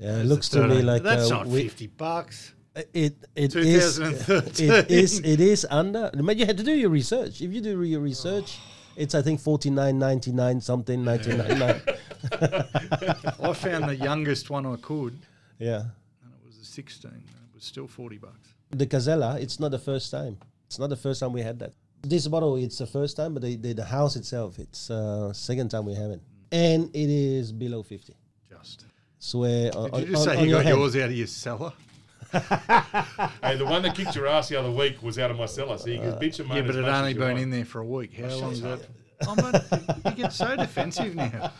Yeah, it looks to me like that's uh, not we- fifty bucks. It it is it is it is under. But you had to do your research. If you do your research, it's I think forty nine ninety nine something nineteen ninety nine. I found the youngest one I could, Yeah, and it was a sixteen. And it was still forty bucks. the Casella. It's not the first time. It's not the first time we had that. This bottle, it's the first time, but the the, the house itself, it's uh, second time we have it, and it is below fifty. Just. Swear on, Did you just on- say on you your got head. yours out of your cellar? Hey, the one that kicked your ass the other week was out of my cellar, so you can bitch and moan Yeah, but it only as been want. in there for a week. How long is shut that? Oh, man, you get so defensive now.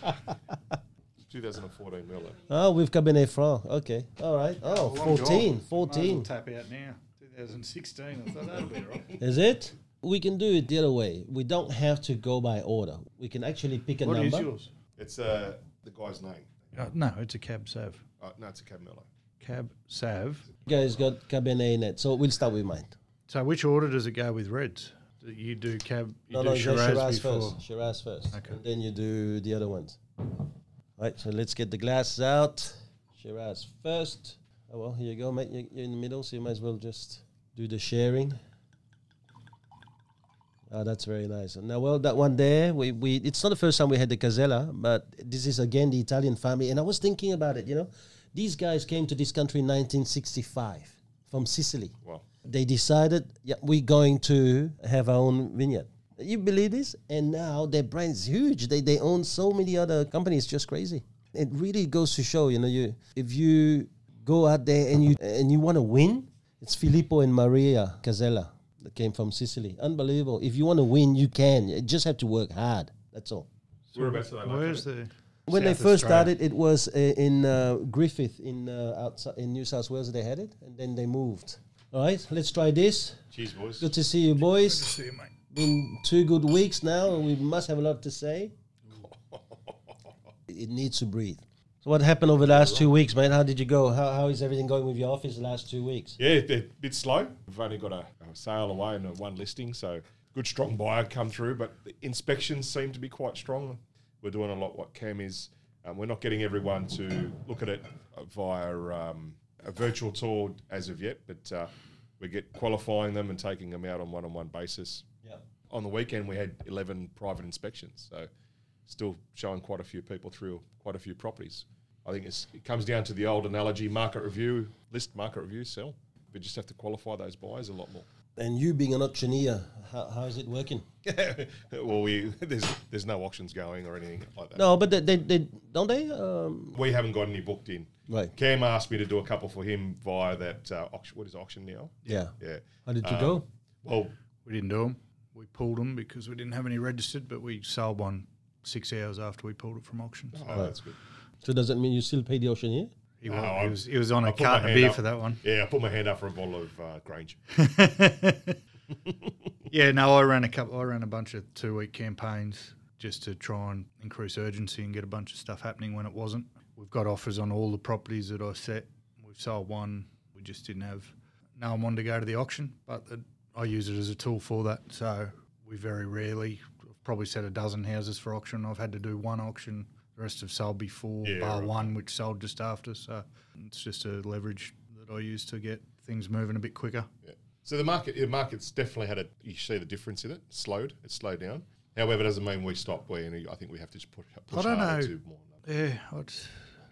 2014 Miller. Oh, we've Cabernet Franc. Okay, all right. Oh, 14, Might as well 14. tap out now. 2016. I thought that'll be right. Is it? We can do it the other way. We don't have to go by order. We can actually pick a What is number. yours? It's uh, the guy's name. Uh, no, it's a cab sav. Uh, no, it's a Cab Merlot. Cab sav. You guys got Cabernet in it, so we'll start with mine. So which order does it go with reds? Do You do cab. You No, do no, Shiraz, Shiraz first. Shiraz first, Okay. and then you do the other ones. Right. So let's get the glasses out. Shiraz first. Oh well, here you go, mate. You- You're in the middle, so you might as well just do the sharing. Oh, that's very nice. Now, well, that one there, we, we it's not the first time we had the Casella, but this is again the Italian family. And I was thinking about it, you know, these guys came to this country in 1965 from Sicily. Wow. They decided, yeah, we're going to have our own vineyard. You believe this? And now their brand's huge. They they own so many other companies, just crazy. It really goes to show, you know, you if you go out there and you and you want to win, it's Filippo and Maria Casella that came from Sicily. Unbelievable. If you want to win, you can. You just have to work hard. That's all. Whereabouts are they Where's the? When they first Australia. started, it was uh, in uh, Griffith in uh, outside in New South Wales. They had it, and then they moved. All right, let's try this. Cheers, boys. Good to see you, boys. See you, mate. Been two good weeks now, and we must have a lot to say. It needs to breathe. What happened over the last two weeks, mate? How did you go? How, how is everything going with your office the last two weeks? Yeah, a bit slow. We've only got a, a sale away and a one listing, so good strong buyer come through. But the inspections seem to be quite strong. We're doing a lot what Cam is. Um, we're not getting everyone to look at it via um, a virtual tour as of yet, but uh, we get qualifying them and taking them out on one-on-one basis. Yeah. On the weekend, we had 11 private inspections, so still showing quite a few people through quite a few properties. I think it's, it comes down to the old analogy: market review, list, market review, sell. We just have to qualify those buyers a lot more. And you being an auctioneer, how, how is it working? well, we there's there's no auctions going or anything like that. No, but they, they, they don't they? Um, We haven't got any booked in. right. Cam asked me to do a couple for him via that uh, auction. What is auction now? Yeah. Yeah. How did you Um, go? Well, We didn't do them. We pulled them because we didn't have any registered, but we sold one six hours after we pulled it from auction. So oh, that's good. So does that mean you still pay the auctioneer? he, No, was, I- he was he was on I a put carton of beer up. for that one. Yeah, I put my hand up for a bottle of uh, Grange. Yeah, no, I ran a couple. I ran a bunch of two week campaigns just to try and increase urgency and get a bunch of stuff happening when it wasn't. We've got offers on all the properties that I set. We've sold one. We just didn't have. No one wanted to go to the auction, but the, I use it as a tool for that. So we very rarely, I've probably set a dozen houses for auction. I've had to do one auction. The rest have sold before, Yeah, bar right. one, which sold just after. So it's just a leverage that I use to get things moving a bit quicker. Yeah. So the market, the market's definitely had a. You see the difference in it. Slowed. It's slowed down. However, it doesn't mean we stop. We, I think we have to just push, push don't harder know. more. Yeah, I'd,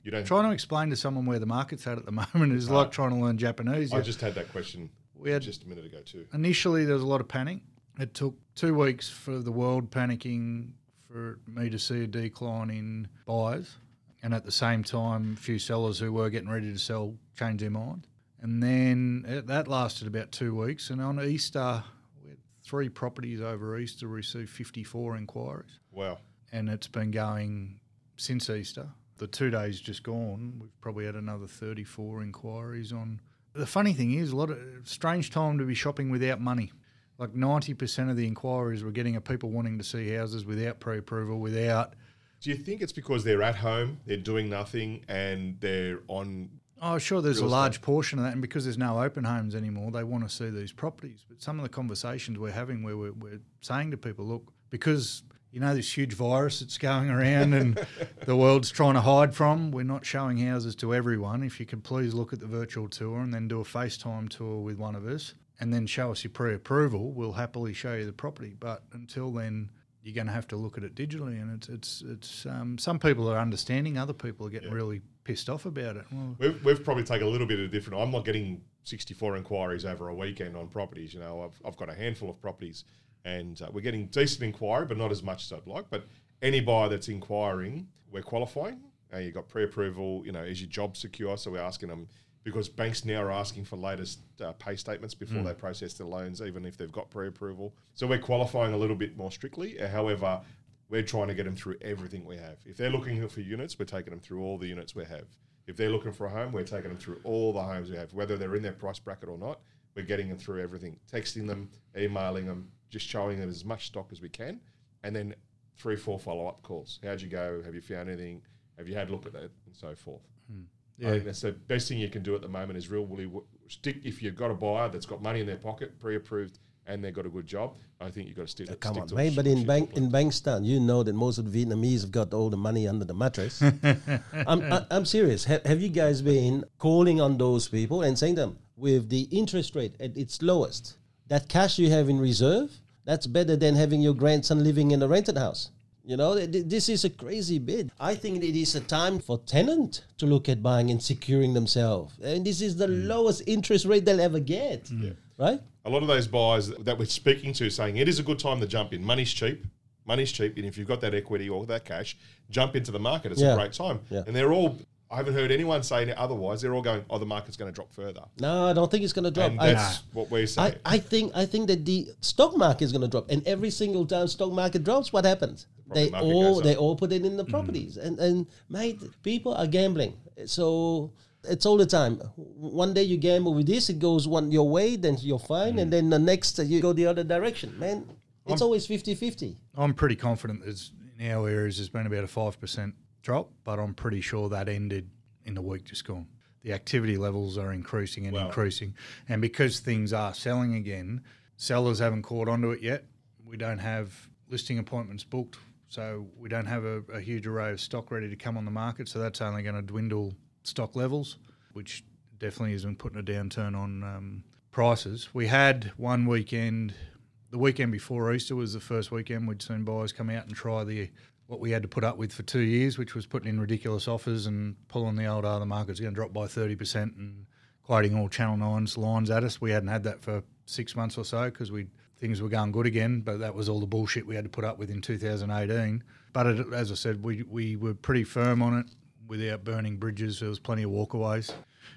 You don't. trying to explain to someone where the market's at at the moment is like ah. trying to learn Japanese. I just had that question we had just a minute ago too. initially there was a lot of panic. It took two weeks for the world panicking for me to see a decline in buyers, and at the same time, a few sellers who were getting ready to sell changed their mind. And then eh, that lasted about two weeks. And on Easter, we had three properties over Easter received 54 inquiries Wow. and it's been going since Easter. The two days just gone, we've probably had another 34 inquiries on. The funny thing is, a lot of strange time to be shopping without money. Like 90% of the inquiries we're getting are people wanting to see houses without pre approval, without. Do you think it's because they're at home, they're doing nothing, and they're on? Oh, sure, there's a large portion of that, and because there's no open homes anymore, they want to see these properties. But some of the conversations we're having where we're, we're saying to people, look, because you know this huge virus that's going around and the world's trying to hide from. We're not showing houses to everyone. If you could please look at the virtual tour and then do a FaceTime tour with one of us and then show us your pre-approval, we'll happily show you the property. But until then, you're going to have to look at it digitally, and it's it's it's. Um, some people are understanding, other people are getting really pissed off about it. Well, We've, we've probably taken a little bit of different. I'm not getting 64 inquiries over a weekend on properties. You know, I've, I've got a handful of properties, and uh, we're getting decent inquiry, but not as much as I'd like. But any buyer that's inquiring, we're qualifying. Uh, you've got pre-approval. You know, is your job secure? So we're asking them because banks now are asking for latest uh, pay statements before they process their loans, even if they've got pre-approval. So we're qualifying a little bit more strictly. Uh, however, we're trying to get them through everything we have. If they're looking for units, we're taking them through all the units we have. If they're looking for a home, we're taking them through all the homes we have, whether they're in their price bracket or not. We're getting them through everything, texting them, emailing them, just showing them as much stock as we can, and then three, four follow-up calls. How'd you go? Have you found anything? Have you had a look at it, and so forth. I think that's the best thing you can do at the moment is really stick. If you've got a buyer that's got money in their pocket, pre-approved, and they've got a good job, I think you've got to stick. Uh, come stick on, to mate. But in Bank in Bankstown, you know that most of the Vietnamese have got all the money under the mattress. I'm, I, I'm serious. Ha- have you guys been calling on those people and saying to them, with the interest rate at its lowest, that cash you have in reserve, that's better than having your grandson living in a rented house. You know, th- th- this is a crazy bid. I think it is a time for tenant to look at buying and securing themselves. And this is the mm. lowest interest rate they'll ever get. Mm. Right? a lot of those buyers that we're speaking to saying it is a good time to jump in. Money's cheap. Money's cheap, and if you've got that equity or that cash, jump into the market. It's Yeah. a great time. Yeah. And they're all. I haven't heard anyone saying it otherwise. They're all going, "Oh, the market's going to drop further," No, I don't think it's going to drop. and I- what we're I. I think I think that the stock market is going to drop, and every single time stock market drops, what happens? They all they all put it in the properties, and and mate, people are gambling. So it's all the time. One day you gamble with this, it goes one your way, then you're fine, and then the next uh, you go the other direction. Man, it's always 50-50. I'm pretty confident there's in our areas there's been about a five percent drop, but I'm pretty sure that ended in the week just gone. The activity levels are increasing and Wow. increasing, and because things are selling again, sellers haven't caught onto it yet. We don't have listing appointments booked, so we don't have a, a huge array of stock ready to come on the market. So that's only going to dwindle stock levels, which definitely isn't putting a downturn on um, prices. We had one weekend the weekend before Easter was the first weekend we'd seen buyers come out and try the what we had to put up with for two years, which was putting in ridiculous offers and pulling the old oh, the market's going to drop by thirty percent and quoting all Channel 9's lines at us. We hadn't had that for six months or so because we things were going good again, but that was all the bullshit we had to put up with in 2018. But it, as I said, we we were pretty firm on it without burning bridges. There was plenty of walkaways.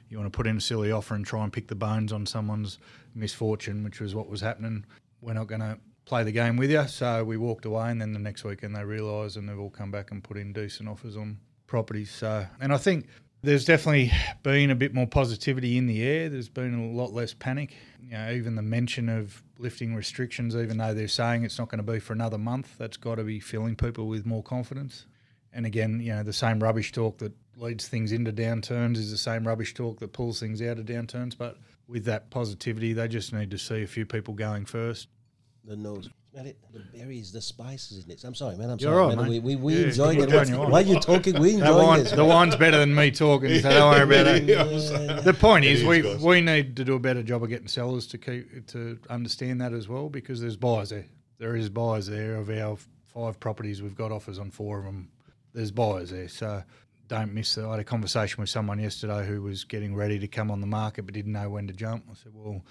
You want to put in a silly offer and try and pick the bones on someone's misfortune, which was what was happening. We're not going to play the game with you. So we walked away, and then the next weekend they realised, and they've all come back and put in decent offers on properties. So, and I think there's definitely been a bit more positivity in the air. There's been a lot less panic. You know, even the mention of lifting restrictions, even though they're saying it's not going to be for another month, that's got to be filling people with more confidence. And again, you know, the same rubbish talk that leads things into downturns is the same rubbish talk that pulls things out of downturns. But with that positivity, they just need to see a few people going first. The nose. Smell it. The berries, the spices in it. I'm sorry, man. I'm You're sorry, right, man. mate. We, we, we Yeah, enjoying it. Why are you talking? We That enjoying wine, this. the wine's better than me talking, so don't worry about it. Yeah, The point It is, is, we, guys. we need to do a better job of getting sellers to keep to understand that as well, because there's buyers there. There is buyers there of our five properties. We've got offers on four of them. There's buyers there, so don't miss that. I had a conversation with someone yesterday who was getting ready to come on the market but didn't know when to jump. I said, well,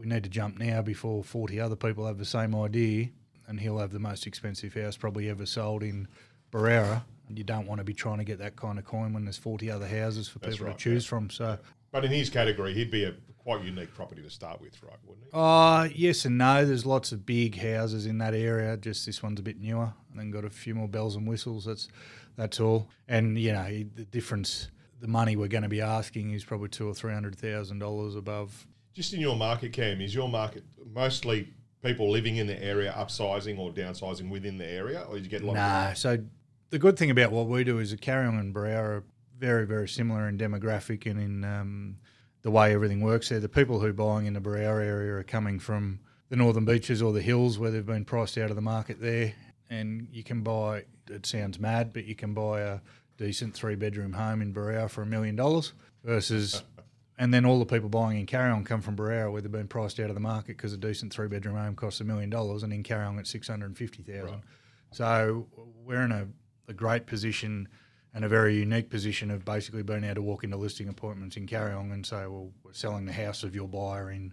we need to jump now before 40 other people have the same idea, and he'll have the most expensive house probably ever sold in Berowra. And you don't want to be trying to get that kind of coin when there's 40 other houses for That's people right, to choose from. So, But in his category, he'd be a quite unique property to start with, right? Wouldn't he? uh, yes and no. There's lots of big houses in that area. Just this one's a bit newer, and then got a few more bells and whistles. That's that's all. And you know the difference, the money we're going to be asking is probably two or three hundred thousand dollars above. Just in your market, Cam, is your market mostly people living in the area upsizing or downsizing within the area, or did you get a lot Nah. So the good thing about what we do is that Kariong and Barrow are very, very similar in demographic and in um, the way everything works there. The people who are buying in the Barrow area are coming from the northern beaches or the hills where they've been priced out of the market there. and you can buy. It sounds mad, but you can buy a decent three bedroom home in Berowra for a million dollars versus. And then all the people buying in Kariong come from Berowra, where they've been priced out of the market because a decent three bedroom home costs a million dollars, and in Kariong it's six hundred and fifty thousand. Right. So we're in a, a great position and a very unique position of basically being able to walk into listing appointments in Kariong and say, well, we're selling the house of your buyer in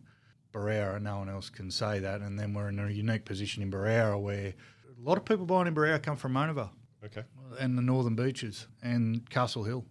Berowra. No one else can say that. And then we're in a unique position in Berowra where a lot of people buying in Berowra come from Mona Vale Okay. and the Northern Beaches and Castle Hill.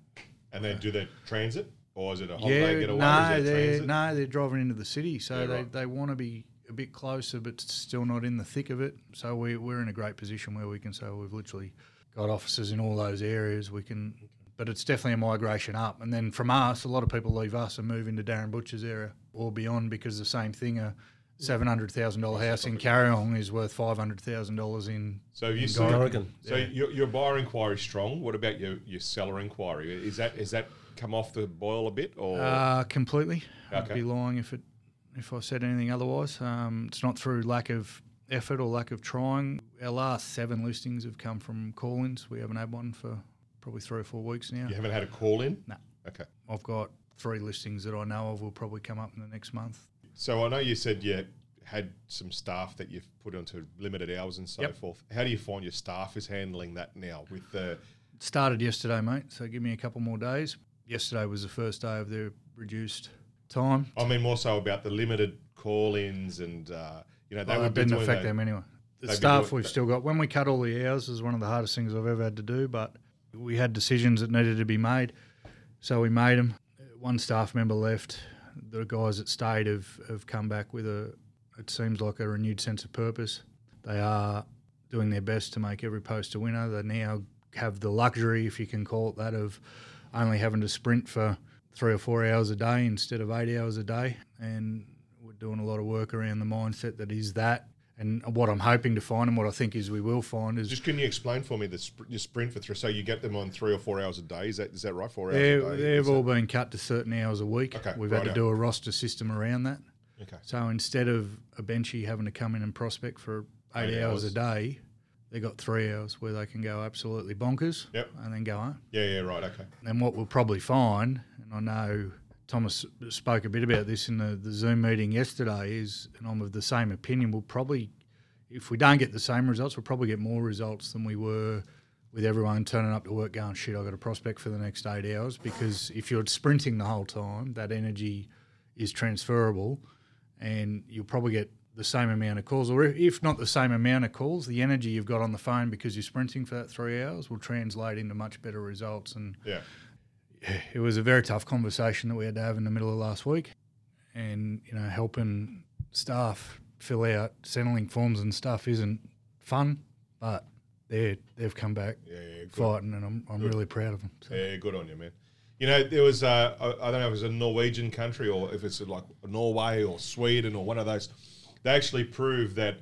And then do they transit, or is it a holiday getaway? no, is they're no, they're driving into the city, so Yeah, they, right. they want to be a bit closer, but still not in the thick of it. So we we're in a great position where we can say we've literally got offices in all those areas. We can, but it's definitely a migration up. And then from us, a lot of people leave us and move into Darren Butcher's area or beyond because the same thing a seven hundred thousand dollar house in Kariong is worth five hundred thousand dollars in. So you in Oregon. so Yeah. your, your buyer inquiry strong. What about your, your seller inquiry? Is that is that come off the boil a bit, or Uh, completely. I'd be lying if it if I said anything otherwise. Um, it's not through lack of effort or lack of trying. Our last seven listings have come from call-ins. We haven't had one for probably three or four weeks now. you haven't had a call in? No. Okay. I've got three listings that I know of will probably come up in the next month. So I know you said you had some staff that you've put onto limited hours and so Yep. forth. How do you find your staff is handling that now with the started yesterday, mate. So give me a couple more days. Yesterday was the first day of their reduced time. I mean, more so about the limited call-ins and uh, you know they Well, would didn't affect that- them anyway. The staff we've still got. When we cut all the hours is one of the hardest things I've ever had to do, but we had decisions that needed to be made, so we made them. One staff member left. The guys that stayed have, have come back with a, it seems like a renewed sense of purpose. They are doing their best to make every post a winner. They now have the luxury, if you can call it that, of only having to sprint for three or four hours a day instead of eight hours a day. And we're doing a lot of work around the mindset that is that. And what I'm hoping to find and what I think is we will find is Just can you explain for me the sp- your sprint for three? So you get them on three or four hours a day. Is that is that right? Four hours they're, a day. they've all that- been cut to certain hours a week. Okay, We've had to do a roster system around that. okay. So instead of a benchy having to come in and prospect for eight, Eight hours. hours. a day, they got three hours where they can go absolutely bonkers Yep. and then go home. Yeah, yeah, right. Okay. And what we'll probably find, and I know Thomas spoke a bit about this in the, the Zoom meeting yesterday, is, and I'm of the same opinion, we'll probably, if we don't get the same results, we'll probably get more results than we were with everyone turning up to work going, shit, I've got a prospect for the next eight hours. Because if you're sprinting the whole time, that energy is transferable and you'll probably get the same amount of calls, or if not the same amount of calls, the energy you've got on the phone because you're sprinting for that three hours will translate into much better results. And Yeah. it was a very tough conversation that we had to have in the middle of last week, and you know, helping staff fill out settling forms and stuff isn't fun, but they they've come back Yeah, yeah, fighting, and I'm I'm really proud of them. So. Yeah, good on you, man. You know, there was uh, I, I don't know if it's a Norwegian country or if it's like Norway or Sweden or one of those. They actually proved that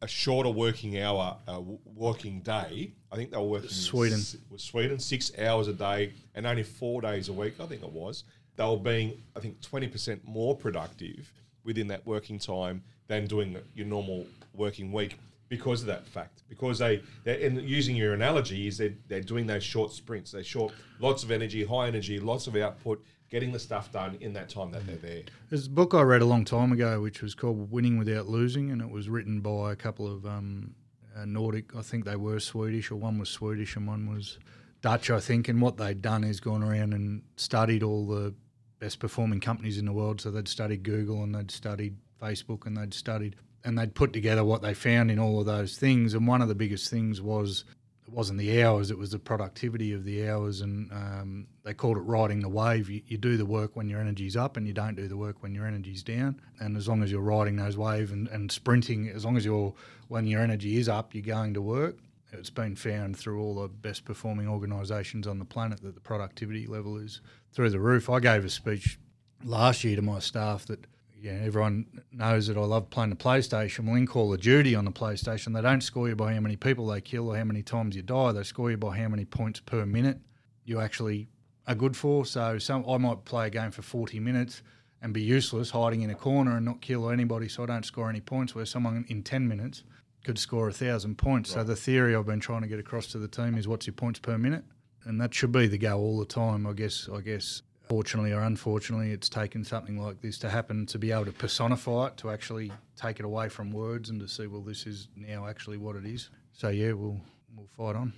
a shorter working hour, uh, working day. I think they were working Sweden. was Sweden six hours a day and only four days a week. I think it was. They were being, I think, twenty percent more productive within that working time than doing your normal working week because of that fact. Because they, they're, and using your analogy, is they're, they're doing those short sprints. They're short, lots of energy, high energy, lots of output, getting the stuff done in that time that they're there. There's a book I read a long time ago, which was called Winning Without Losing, and it was written by a couple of um, uh, Nordic. I think they were Swedish, or one was Swedish and one was Dutch, I think. And what they'd done is gone around and studied all the best performing companies in the world. So they'd studied Google and they'd studied Facebook and they'd studied and they'd put together what they found in all of those things. And one of the biggest things was it wasn't the hours, it was the productivity of the hours. And um, they called it riding the wave. You, you do the work when your energy's up and you don't do the work when your energy's down. And as long as you're riding those waves and, and sprinting, as long as you're, when your energy is up, you're going to work. It's been found through all the best performing organisations on the planet that the productivity level is through the roof. I gave a speech last year to my staff that yeah, everyone knows that I love playing the PlayStation. Well, in Call of Duty on the PlayStation, they don't score you by how many people they kill or how many times you die. They score you by how many points per minute you actually are good for. So some I might play a game for 40 minutes and be useless, hiding in a corner and not kill anybody, so I don't score any points. Where someone in 10 minutes could score a thousand points. So the theory I've been trying to get across to the team is what's your points per minute, and that should be the go all the time. I guess. I guess. Fortunately or unfortunately, it's taken something like this to happen to be able to personify it, to actually take it away from words and to see, well, this is now actually what it is. So yeah, we'll we'll fight on.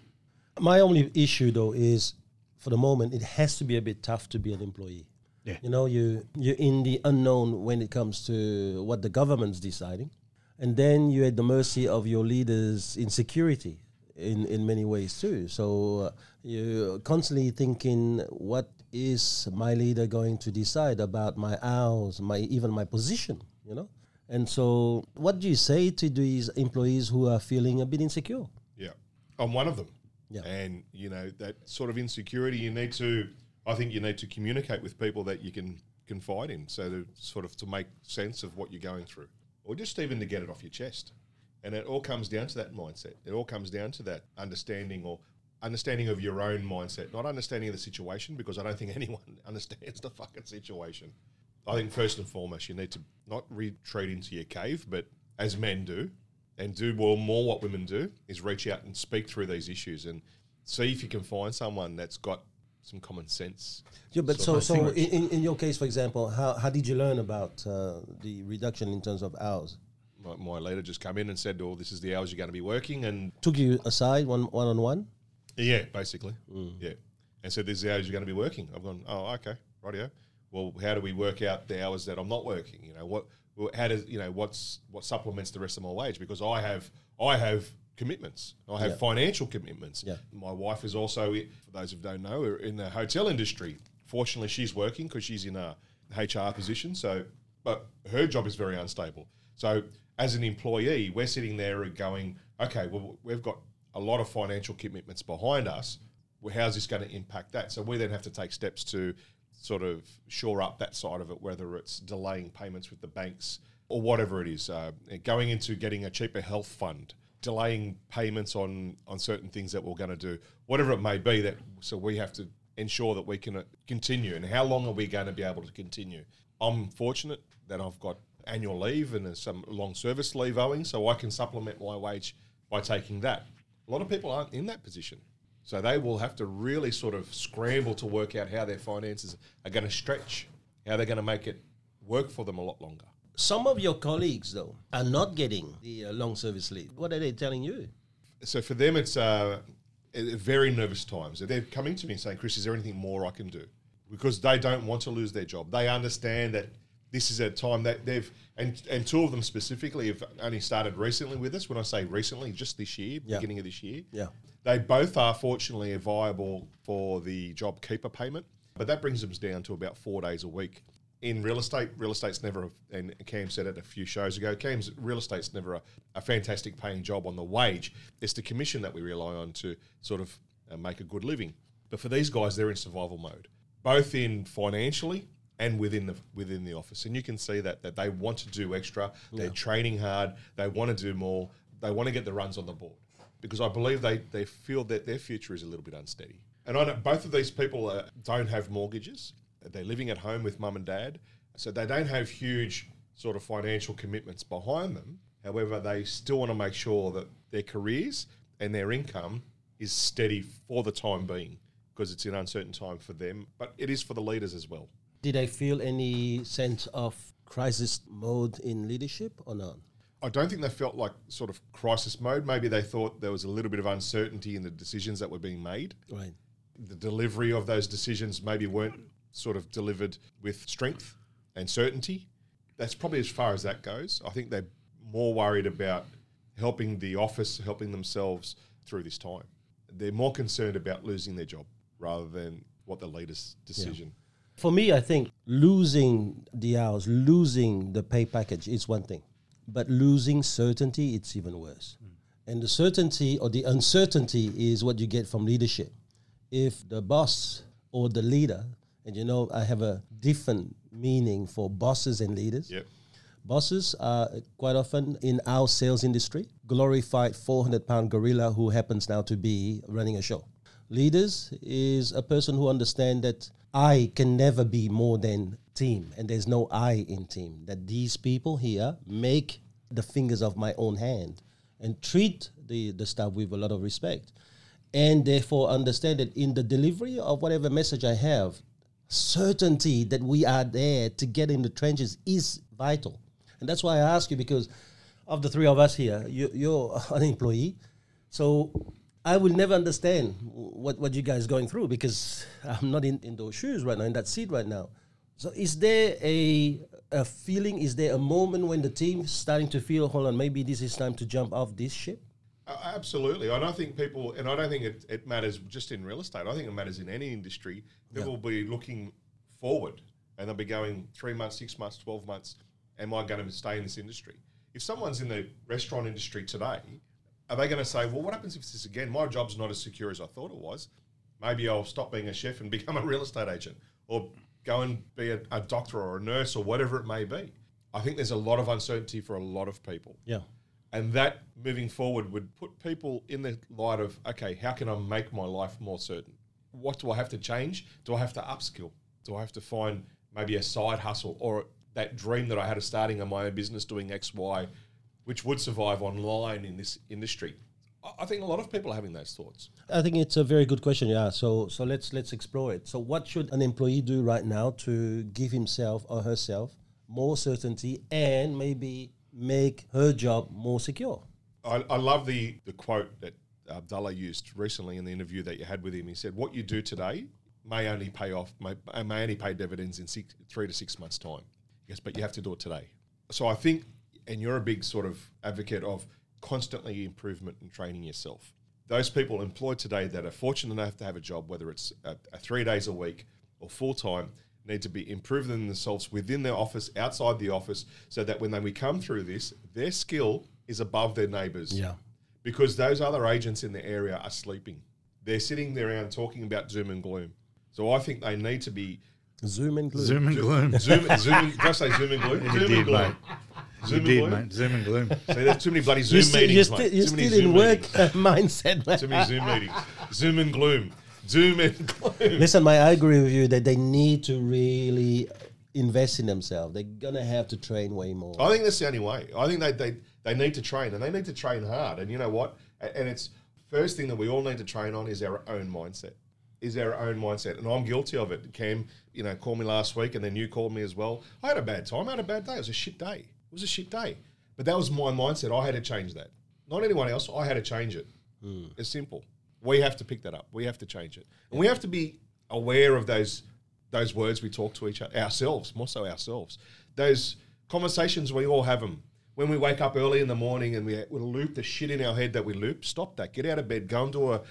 My only issue though is, for the moment, it has to be a bit tough to be an employee. Yeah. You know, you you're in the unknown when it comes to what the government's deciding, and then you're at the mercy of your leaders' insecurity in in many ways too. So uh, you're constantly thinking, what is my leader going to decide about my hours, my even my position? You know. And so, what do you say to these employees who are feeling a bit insecure? Yeah, I'm one of them. Yeah. And you know that sort of insecurity, you need to. I think you need to communicate with people that you can confide in, so to sort of to make sense of what you're going through, or just even to get it off your chest. And it all comes down to that mindset. It all comes down to that understanding or understanding of your own mindset, not understanding of the situation, because I don't think anyone understands the fucking situation. I think first and foremost, you need to not retreat into your cave, but as men do, and do well more what women do is reach out and speak through these issues and see if you can find someone that's got some common sense. Yeah, but So so so in, in, in your case, for example, how, how did you learn about uh, the reduction in terms of hours? My, my leader just come in and said, "Oh, this is the hours you're going to be working," and Took you aside one one on one. Yeah, basically, mm. yeah, and said, "This is the hours you're going to be working." I've gone, "Oh, okay, rightio." Well, how do we work out the hours that I'm not working? You know, what, how does you know what's what supplements the rest of my wage? Because I have I have commitments. I have Yeah. financial commitments. Yeah. My wife is also, for those who don't know, in the hotel industry. Fortunately, she's working because she's in a HR position. So, but her job is very unstable. So, as an employee, we're sitting there and going, okay, well, we've got a lot of financial commitments behind us. Well, how's this going to impact that? So, we then have to take steps to sort of shore up that side of it, whether it's delaying payments with the banks or whatever it is, uh, going into getting a cheaper health fund, delaying payments on on certain things that we're going to do, whatever it may be. That so we have to ensure that we can uh, continue. And how long are we going to be able to continue? I'm fortunate that I've got annual leave and some long service leave owing, so I can supplement my wage by taking that. A lot of people aren't in that position. So they will have to really sort of scramble to work out how their finances are going to stretch, how they're going to make it work for them a lot longer. Some of your colleagues, though, are not getting the uh, long service leave. What are they telling you? So for them, it's uh, very nervous times. They're coming to me and saying, "Chris, is there anything more I can do?" Because they don't want to lose their job. They understand that this is a time that they've and and two of them specifically have only started recently with us. When I say recently, just this year, Yeah. beginning of this year. Yeah. They both are fortunately viable for the job keeper payment, but that brings them down to about four days a week. In real estate, real estate's never, a, and Cam said it a few shows ago, Cam's real estate's never a, a fantastic paying job on the wage. It's the commission that we rely on to sort of uh, make a good living. But for these guys, they're in survival mode, both in financially and within the within the office. And you can see that that they want to do extra. They're training hard. They want to do more. They want to get the runs on the board because I believe they, they feel that their future is a little bit unsteady. And I know both of these people uh, don't have mortgages. They're living at home with mum and dad. So they don't have huge sort of financial commitments behind them. However, they still want to make sure that their careers and their income is steady for the time being because it's an uncertain time for them, but it is for the leaders as well. Did they feel any sense of crisis mode in leadership or not? I don't think they felt like sort of crisis mode. Maybe they thought there was a little bit of uncertainty in the decisions that were being made. Right. the delivery of those decisions maybe weren't sort of delivered with strength and certainty. That's probably as far as that goes. I think they're more worried about helping the office, helping themselves through this time. They're more concerned about losing their job rather than what the leader's decision. For me, I think losing the hours, losing the pay package is one thing, but losing certainty, it's even worse. And the certainty or the uncertainty is what you get from leadership. If the boss or the leader, and you know, I have a different meaning for bosses and leaders. Yep. Bosses are quite often in our sales industry, glorified 400 pound gorilla who happens now to be running a show. Leaders is a person who understands that I can never be more than team, and there's no I in team. That these people here make the fingers of my own hand and treat the, the staff with a lot of respect. And therefore understand that in the delivery of whatever message I have, certainty that we are there to get in the trenches is vital. And that's why I ask you because of the three of us here, you, you're an employee. So I will never understand what, what you guys going through because I'm not in, in those shoes right now, in that seat right now. So is there a a feeling? Is there a moment when the team's starting to feel, hold on, maybe this is time to jump off this ship? Uh, absolutely. I don't think people, and I don't think it, it matters just in real estate. I think it matters in any industry. People Yeah. will be looking forward and they'll be going three months, six months, 12 months. Am I going to stay in this industry? If someone's in the restaurant industry today, are they going to say, well, what happens if this again? My job's not as secure as I thought it was. Maybe I'll stop being a chef and become a real estate agent or go and be a, a doctor or a nurse or whatever it may be. I think there's a lot of uncertainty for a lot of people. Yeah. And that moving forward would put people in the light of, okay, how can I make my life more certain? What do I have to change? Do I have to upskill? Do I have to find maybe a side hustle or that dream that I had of starting a my own business doing X, Y, which would survive online in this industry? I- think a lot of people are having those thoughts. I think it's a very good question. Yeah. So so let's let's explore it. So what should an employee do right now to give himself or herself more certainty and maybe make her job more secure? I, I love the, the quote that uh, Abdullah used recently in the interview that you had with him. He said, "What you do today may only pay off, may, may only pay dividends in six, three to six months' time. Yes, but you have to do it today." So I think, and you're a big sort of advocate of constantly improvement and training yourself. Those people employed today that are fortunate enough to have a job, whether it's a, a three days a week or full time, need to be improving themselves within their office, outside the office, so that when they we come through this, their skill is above their neighbours Yeah. because those other agents in the area are sleeping. They're sitting there around talking about Zoom and gloom. So I think they need to be Zoom and glue. Zoom and gloom. Zoom, Zoom. Did I say Zoom and gloom? Zoom did, and gloom. Mate. Zoom You did, and gloom. mate. Zoom and gloom. See, there's too many bloody Zoom You're, still, meetings, you're, mate. you're too many still in Zoom work meetings. Uh, mindset. man. Too many Zoom meetings. Zoom and gloom. Zoom and gloom. Listen, mate, I agree with you that they need to really invest in themselves. They're gonna have to train way more. I think that's the only way. I think they, they, they need to train and they need to train hard. And you know what? A- And it's first thing that we all need to train on is our own mindset. Is our own mindset. And I'm guilty of it. Cam, you know, called me last week and then you called me as well. I had a bad time. I had a bad day. It was a shit day. It was a shit day. But that was my mindset. I had to change that. Not anyone else. I had to change it. It's simple. We have to pick that up. We have to change it. And we have to be aware of those those words we talk to each other ourselves, more so ourselves. Those conversations we all have them. When we wake up early in the morning and we, we loop the shit in our head that we loop, stop that. Get out of bed. Go and do a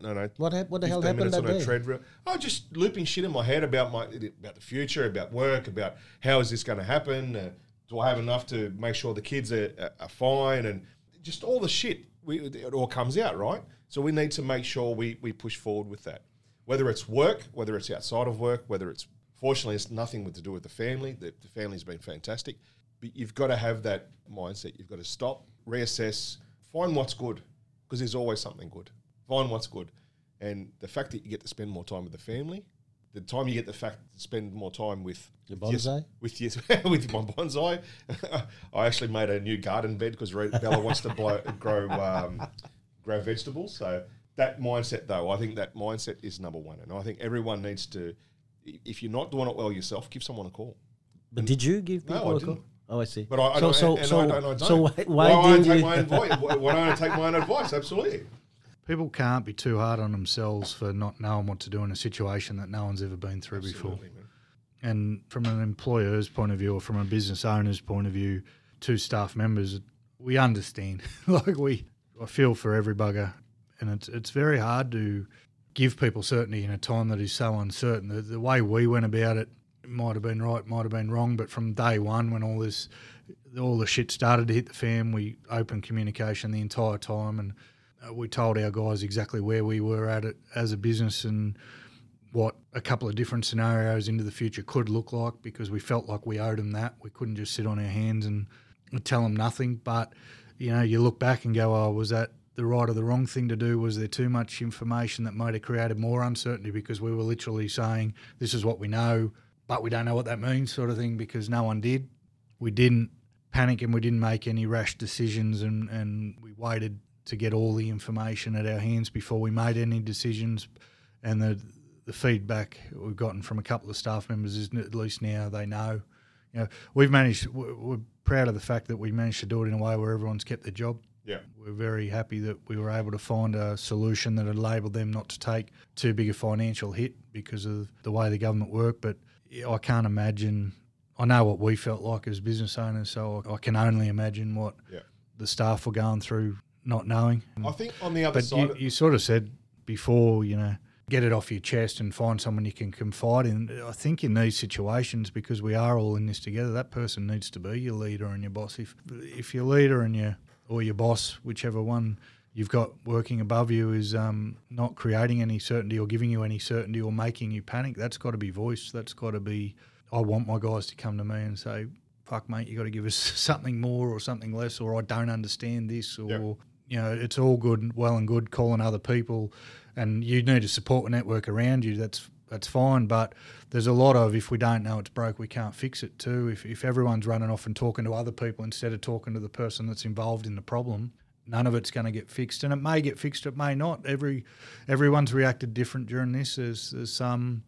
no no. What hap- what the hell 15 happened minutes that on a day? treadmill. Oh, just looping shit in my head about my about the future, about work, about how is this going to happen. Uh, do I have enough to make sure the kids are, are, fine, and just all the shit. We, it all comes out right. So we need to make sure we we push forward with that. Whether it's work, whether it's outside of work, whether it's fortunately it's nothing to do with the family. The, the family's been fantastic, but you've got to have that mindset. You've got to stop, reassess, find what's good, because there's always something good. Find what's good, and the fact that you get to spend more time with the family, the time you get the fact to spend more time with Your yes- bonsai? with yes, with my bonsai. I actually made a new garden bed because Bella wants to blow, grow um, grow vegetables. So that mindset, though, I think that mindset is number one, and I think everyone needs to. If you're not doing it well yourself, give someone a call. But did you give No, people I a didn't. call? Oh, I see. But I, I so don't, so and, and so, I don't, I don't. so why, why, why, did don't I you? take my own advice? Why, why don't I take my own advice? Absolutely. People can't be too hard on themselves for not knowing what to do in a situation that no one's ever been through before. Man. And from an employer's point of view or from a business owner's point of view, to staff members, we understand. like we, I feel for every bugger, and it's it's very hard to give people certainty in a time that is so uncertain. The, the way we went about it might have been right, might have been wrong, but from day one, when all this, all the shit started to hit the fan, we opened communication the entire time, and Uh, we told our guys exactly where we were at it as a business and what a couple of different scenarios into the future could look like because we felt like we owed them that. We couldn't just sit on our hands and, and tell them nothing. But, you know, you look back and go, oh, was that the right or the wrong thing to do? Was there too much information that might have created more uncertainty because we were literally saying, this is what we know, but we don't know what that means, sort of thing, because no one did. We didn't panic and we didn't make any rash decisions and, and we waited to get all the information at our hands before we made any decisions. And the the feedback we've gotten from a couple of staff members is at least now they know. You know, we've managed. We're proud of the fact that we managed to do it in a way where everyone's kept their job. Yeah. We're very happy that we were able to find a solution that enabled them not to take too big a financial hit because of the way the government worked. But I can't imagine. I know what we felt like as business owners, so I can only imagine what Yeah. the staff were going through, not knowing. I think on the other But side, you, you sort of said before, you know, get it off your chest and find someone you can confide in. I think in these situations, because we are all in this together, that person needs to be your leader and your boss. If if your leader and your or your boss, whichever one you've got working above you, is um, not creating any certainty or giving you any certainty or making you panic, that's got to be voiced. That's got to be. I want my guys to come to me and say, "Fuck, mate, you got to give us something more or something less," or "I don't understand this," or Yep. You know, it's all good, well and good calling other people, and you need a support a network around you. That's that's fine, but there's a lot of if we don't know it's broke, we can't fix it too. If if everyone's running off and talking to other people instead of talking to the person that's involved in the problem, none of it's going to get fixed, and it may get fixed, it may not. Every everyone's reacted different during this. There's, there's some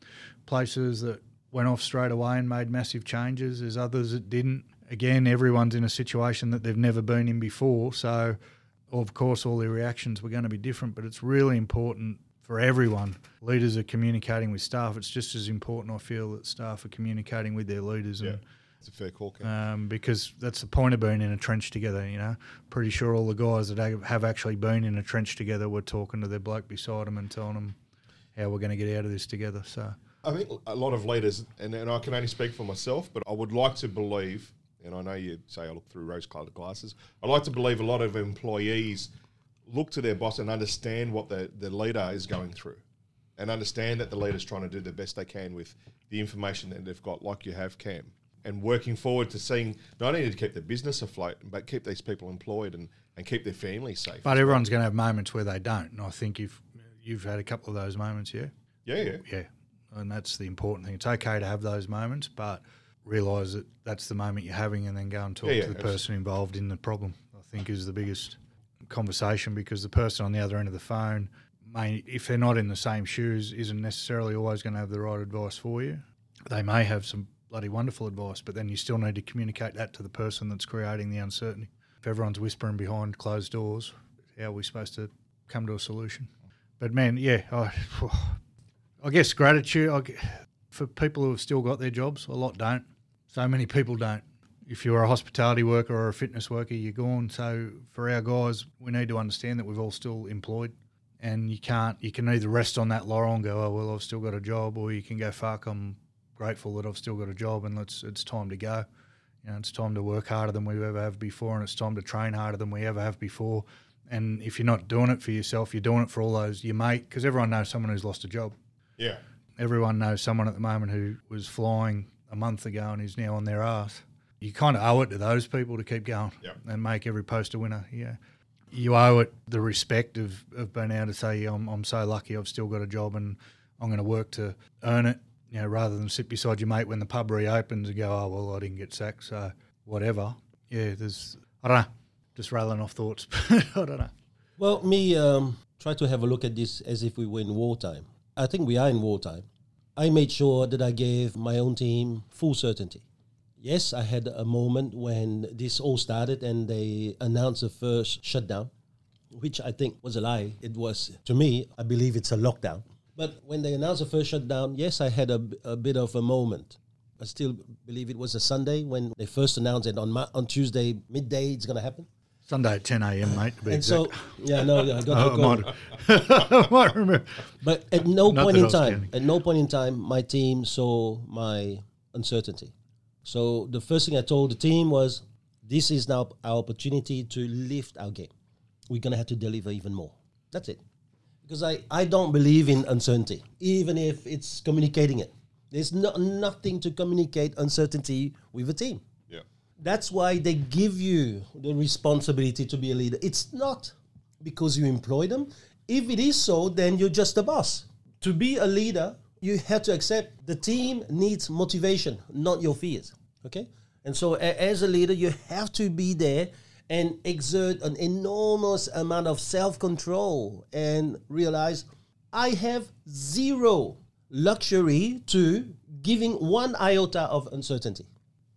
places that went off straight away and made massive changes. There's others that didn't. Again, everyone's in a situation that they've never been in before, so of course all their reactions were going to be different. But it's really important for everyone. Leaders are communicating with staff. It's just as important, I feel, that staff are communicating with their leaders and yeah, it's a fair call. Um, because that's the point of being in a trench together. You know, pretty sure all the guys that have- have actually been in a trench together were talking to their bloke beside them and telling them how we're going to get out of this together. So I think a lot of leaders, and, and I can only speak for myself, but I would like to believe, and I know you say I look through rose-colored glasses. I like to believe a lot of employees look to their boss and understand what the, the leader is going through, and understand that the leader's trying to do the best they can with the information that they've got, like you have, Cam, and working forward to seeing not only to keep the business afloat, but keep these people employed and, and keep their families safe. But everyone's going to have moments where they don't, and I think you've you've had a couple of those moments, yeah, yeah, yeah. yeah, and that's the important thing. It's okay to have those moments, but realise that that's the moment you're having, and then go and talk Yeah, yeah, to the absolutely. person involved in the problem. I think is the biggest conversation because the person on the other end of the phone may, if they're not in the same shoes, isn't necessarily always going to have the right advice for you. They may have some bloody wonderful advice, but then you still need to communicate that to the person that's creating the uncertainty. If everyone's whispering behind closed doors, how are we supposed to come to a solution? But man, yeah, I, I guess gratitude I, for people who have still got their jobs. A lot don't. So many people don't. If you're a hospitality worker or a fitness worker, you're gone. So for our guys, we need to understand that we've all still employed, and you can't. You can either rest on that laurel and go, "Oh well, I've still got a job," or you can go, "Fuck, I'm grateful that I've still got a job, and let's it's time to go." You know, it's time to work harder than we've ever have before, and it's time to train harder than we ever have before. And if you're not doing it for yourself, you're doing it for all those your mate, because everyone knows someone who's lost a job. Yeah. Everyone knows someone at the moment who was flying a month ago and is now on their ass. You kind of owe it to those people to keep going Yeah. and make every post a winner. Yeah. You owe it the respect of, of being able to say, I'm, I'm so lucky I've still got a job and I'm going to work to earn it, you know, rather than sit beside your mate when the pub reopens and go, oh, well, I didn't get sacked, so whatever. Yeah, there's, I don't know, just railing off thoughts. I don't know. Well, me um, try to have a look at this as if we were in wartime. I think we are in wartime. I made sure that I gave my own team full certainty. Yes, I had a moment when this all started and they announced the first shutdown, which I think was a lie. It was, to me, I believe it's a lockdown. But when they announced the first shutdown, yes, I had a bit of a moment. I still believe it was a Sunday when they first announced it on, on Tuesday, midday, it's going to happen. Sunday at 10 a.m., mate, to And exact. so, yeah, no, I got Oh, to go. I might remember. But at no Not point in time, counting. at no point in time, my team saw my uncertainty. So the first thing I told the team was, "This is now our opportunity to lift our game. We're gonna have to deliver even more." That's it. Because I, I don't believe in uncertainty, even if it's communicating it. There's no, nothing to communicate uncertainty with a team. That's why they give you the responsibility to be a leader. It's not because you employ them. If it is so, then you're just a boss. To be a leader, you have to accept the team needs motivation, not your fears. Okay? And so, a- as a leader, you have to be there and exert an enormous amount of self control and realize I have zero luxury to giving one iota of uncertainty.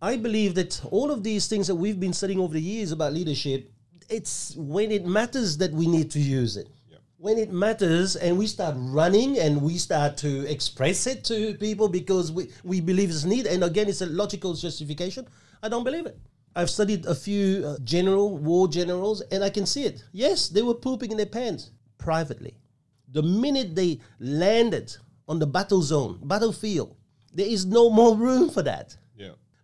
I believe that all of these things that we've been studying over the years about leadership, it's when it matters that we need to use it. When it matters and we start running and we start to express it to people because we, we believe it's needed. and again, it's a logical justification, I don't believe it. I've studied a few uh, general war generals and I can see it. Yes, they were pooping in their pants privately. The minute they landed on the battle zone, battlefield, there is no more room for that Yeah.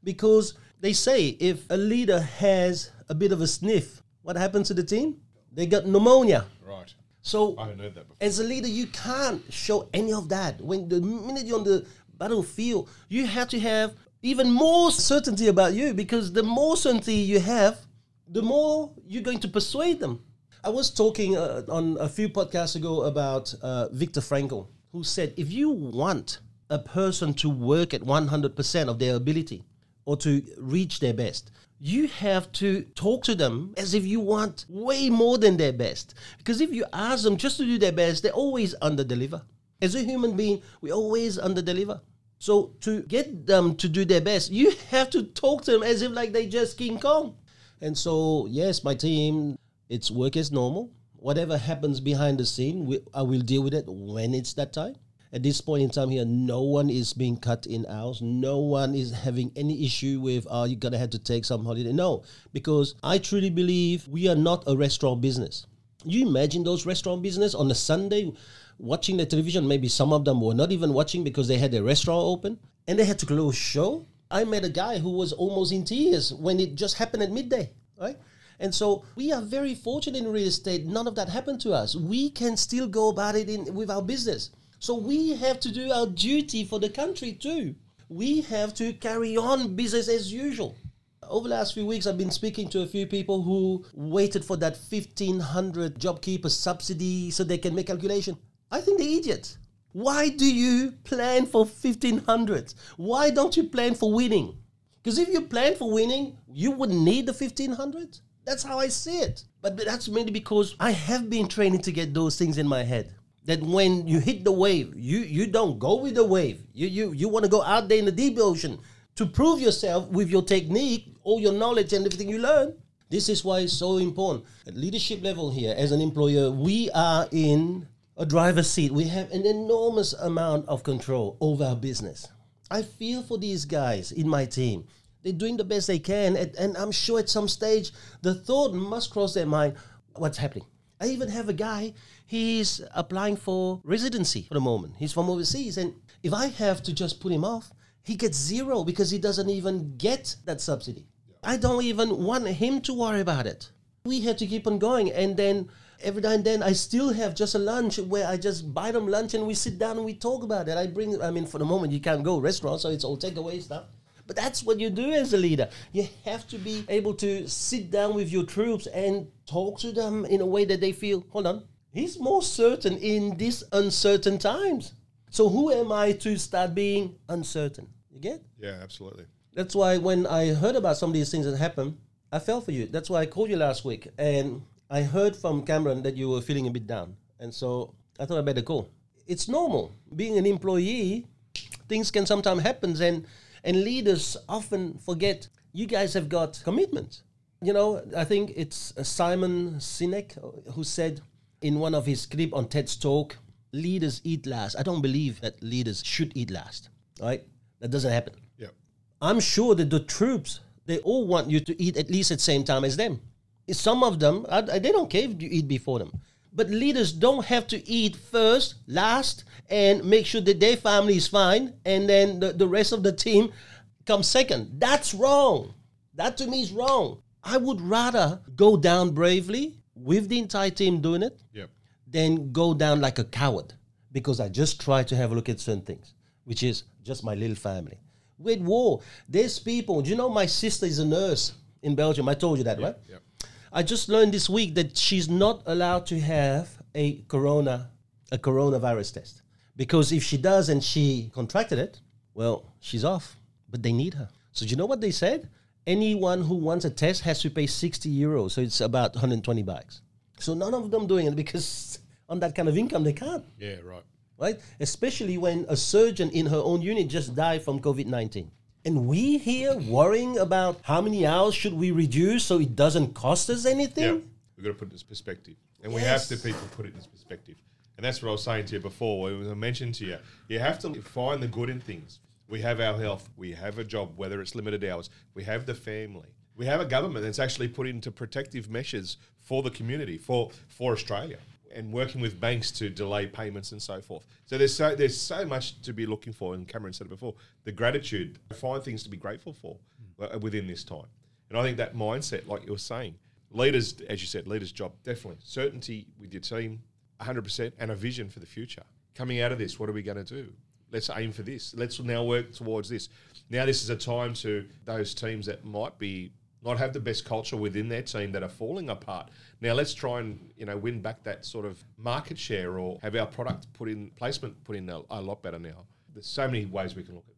Because they say if a leader has a bit of a sniff, what happens to the team? They got pneumonia. Right. So I haven't heard that before. as a leader, you can't show any of that. When the minute you're on the battlefield, you have to have even more certainty about you because the more certainty you have, the more you're going to persuade them. I was talking uh, on a few podcasts ago about uh, Viktor Frankl, who said if you want a person to work at 100% of their ability or to reach their best, you have to talk to them as if you want way more than their best. Because if you ask them just to do their best, they always underdeliver. As a human being, we always underdeliver. So to get them to do their best, you have to talk to them as if like they just King Kong. And so, yes, my team, it's work as normal. Whatever happens behind the scene, we, I will deal with it when it's that time. At this point in time here, no one is being cut in hours. No one is having any issue with, oh, you're going to have to take some holiday. No, because I truly believe we are not a restaurant business. You imagine those restaurant business on a Sunday watching the television. Maybe some of them were not even watching because they had their restaurant open and they had to close show. I met a guy who was almost in tears when it just happened at midday, right? And so we are very fortunate in real estate. None of that happened to us. We can still go about it in with our business. So we have to do our duty for the country too. We have to carry on business as usual. Over the last few weeks, I've been speaking to a few people who waited for that 1500 JobKeeper subsidy so they can make calculation. I think they're idiots. Why do you plan for 1500? Why don't you plan for winning? Because if you plan for winning, you wouldn't need the 1500. That's how I see it. But that's mainly because I have been training to get those things in my head. That when you hit the wave, you, you don't go with the wave. You, you, you want to go out there in the deep ocean to prove yourself with your technique, all your knowledge, and everything you learn. This is why it's so important. At leadership level here, as an employer, we are in a driver's seat. We have an enormous amount of control over our business. I feel for these guys in my team. They're doing the best they can, and, and I'm sure at some stage the thought must cross their mind what's happening. I even have a guy, he's applying for residency for the moment. He's from overseas, and if I have to just put him off, he gets zero because he doesn't even get that subsidy. I don't even want him to worry about it. We have to keep on going, and then every now and then I still have just a lunch where I just buy them lunch and we sit down and we talk about it. I bring, I mean, for the moment you can't go restaurant, so it's all takeaway stuff. But that's what you do as a leader. You have to be able to sit down with your troops and talk to them in a way that they feel, hold on, he's more certain in these uncertain times. So who am I to start being uncertain? You get? Yeah, absolutely. That's why when I heard about some of these things that happen, I fell for you. That's why I called you last week. And I heard from Cameron that you were feeling a bit down. And so I thought I better call. It's normal. Being an employee, things can sometimes happen and and leaders often forget you guys have got commitment. You know, I think it's Simon Sinek who said in one of his clip on TED's talk, leaders eat last. I don't believe that leaders should eat last. Right? That doesn't happen. Yeah. I'm sure that the troops, they all want you to eat at least at the same time as them. Some of them, they don't care if you eat before them. But leaders don't have to eat first, last, and make sure that their family is fine, and then the, the rest of the team comes second. That's wrong. That to me is wrong. I would rather go down bravely with the entire team doing it Yep. than go down like a coward because I just try to have a look at certain things, which is just my little family. With war, there's people. Do you know my sister is a nurse in Belgium? I told you that, right? Yep. I just learned this week that she's not allowed to have a corona, a coronavirus test because if she does and she contracted it, well, she's off. But they need her. So do you know what they said? Anyone who wants a test has to pay 60 euros. So it's about 120 bucks. So none of them doing it because on that kind of income, they can't, Yeah, right. right? Especially when a surgeon in her own unit just died from COVID 19. And we here worrying about how many hours should we reduce so it doesn't cost us anything? Yeah, we've got to put it in perspective, and we have to people put it in perspective, and that's what I was saying to you before. When I mentioned to you, you have to find the good in things. We have our health, we have a job, whether it's limited hours, we have the family, we have a government that's actually put into protective measures for the community, for for Australia, and working with banks to delay payments and so forth. So there's so there's so much to be looking for, and Cameron said it before. The gratitude, find things to be grateful for uh, within this time, and I think that mindset, like you were saying, leaders, as you said, leaders' job definitely certainty with your team, 100%, and a vision for the future. Coming out of this, what are we going to do? Let's aim for this. Let's now work towards this. Now, this is a time to those teams that might be not have the best culture within their team that are falling apart. Now, let's try and you know win back that sort of market share or have our product put in placement put in a, a lot better now. There's so many ways we can look at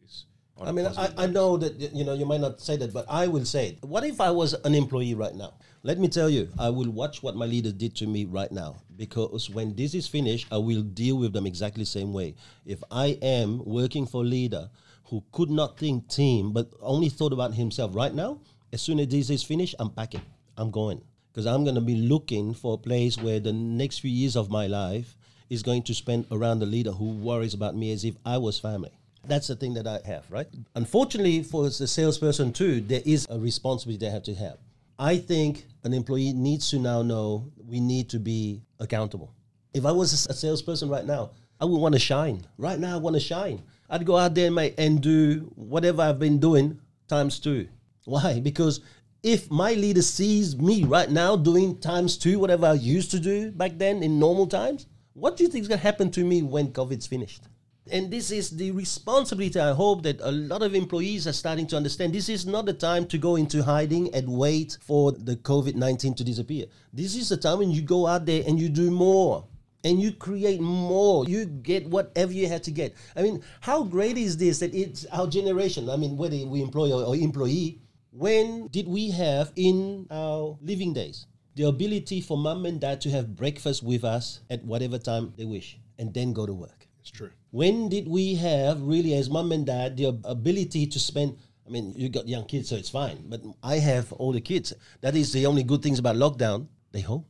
I a mean, I, I know that you know you might not say that, but I will say it. What if I was an employee right now? Let me tell you, I will watch what my leader did to me right now because when this is finished, I will deal with them exactly the same way. If I am working for a leader who could not think team but only thought about himself right now, as soon as this is finished, I'm packing. I'm going because I'm going to be looking for a place where the next few years of my life is going to spend around the leader who worries about me as if I was family. That's the thing that I have, right? Unfortunately, for the salesperson too, there is a responsibility they have to have. I think an employee needs to now know we need to be accountable. If I was a salesperson right now, I would want to shine. Right now, I want to shine. I'd go out there mate, and do whatever I've been doing times two. Why? Because if my leader sees me right now doing times two, whatever I used to do back then in normal times, what do you think is going to happen to me when COVID's finished? And this is the responsibility I hope that a lot of employees are starting to understand. This is not the time to go into hiding and wait for the COVID 19 to disappear. This is the time when you go out there and you do more and you create more. You get whatever you had to get. I mean, how great is this that it's our generation? I mean, whether we employ or, or employee, when did we have in our living days the ability for mom and dad to have breakfast with us at whatever time they wish and then go to work? It's true. When did we have really, as mom and dad, the ability to spend? I mean, you got young kids, so it's fine. But I have older kids. That is the only good things about lockdown. They home.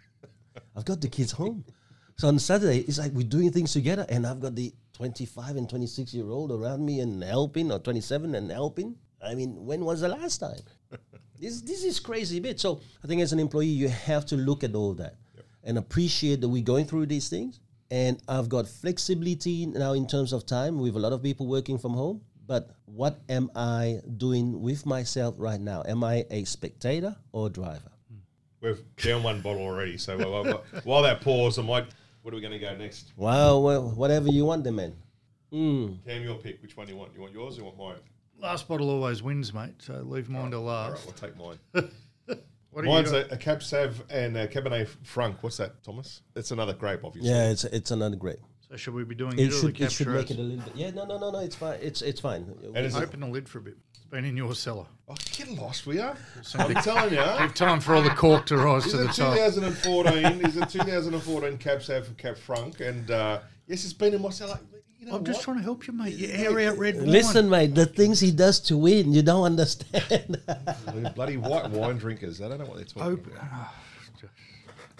I've got the kids home. So on Saturday, it's like we're doing things together, and I've got the 25 and 26 year old around me and helping, or 27 and helping. I mean, when was the last time? this this is crazy bit. So I think as an employee, you have to look at all that and appreciate that we're going through these things. And I've got flexibility now in terms of time with a lot of people working from home. But what am I doing with myself right now? Am I a spectator or a driver? We've down one bottle already, so while, while- while that pause, I might. What are we going to go next? Wow, well, whatever you want, then, man. Hmm. Cam, your pick. Which one do you want? You want yours or you want mine? Last bottle always wins, mate. So leave mine till All right, last. we'll take mine. What are Mine's you a, a Cab Sav and a Cabernet Franc. What's that, Thomas? It's another grape, obviously. Yeah, it's it's another grape. So should we be doing It it, the should it should make it a little bit. Yeah, no, no, no, no. It's fine. It's it's fine. And is it, Open the lid for a bit. It's been in your cellar. oh, get lost, we are. I'm telling you. Give time for all the cork to rise Is to the it top. 2014? is it 2014 Cab Sav for Cab Franc? And uh, yes, it's been in my cellar. You know I'm just what? trying to help you, mate. You air out red wine. Listen, mate, the things he does to win, you don't understand. Bloody white wine drinkers. I don't know what they're talking Open. about.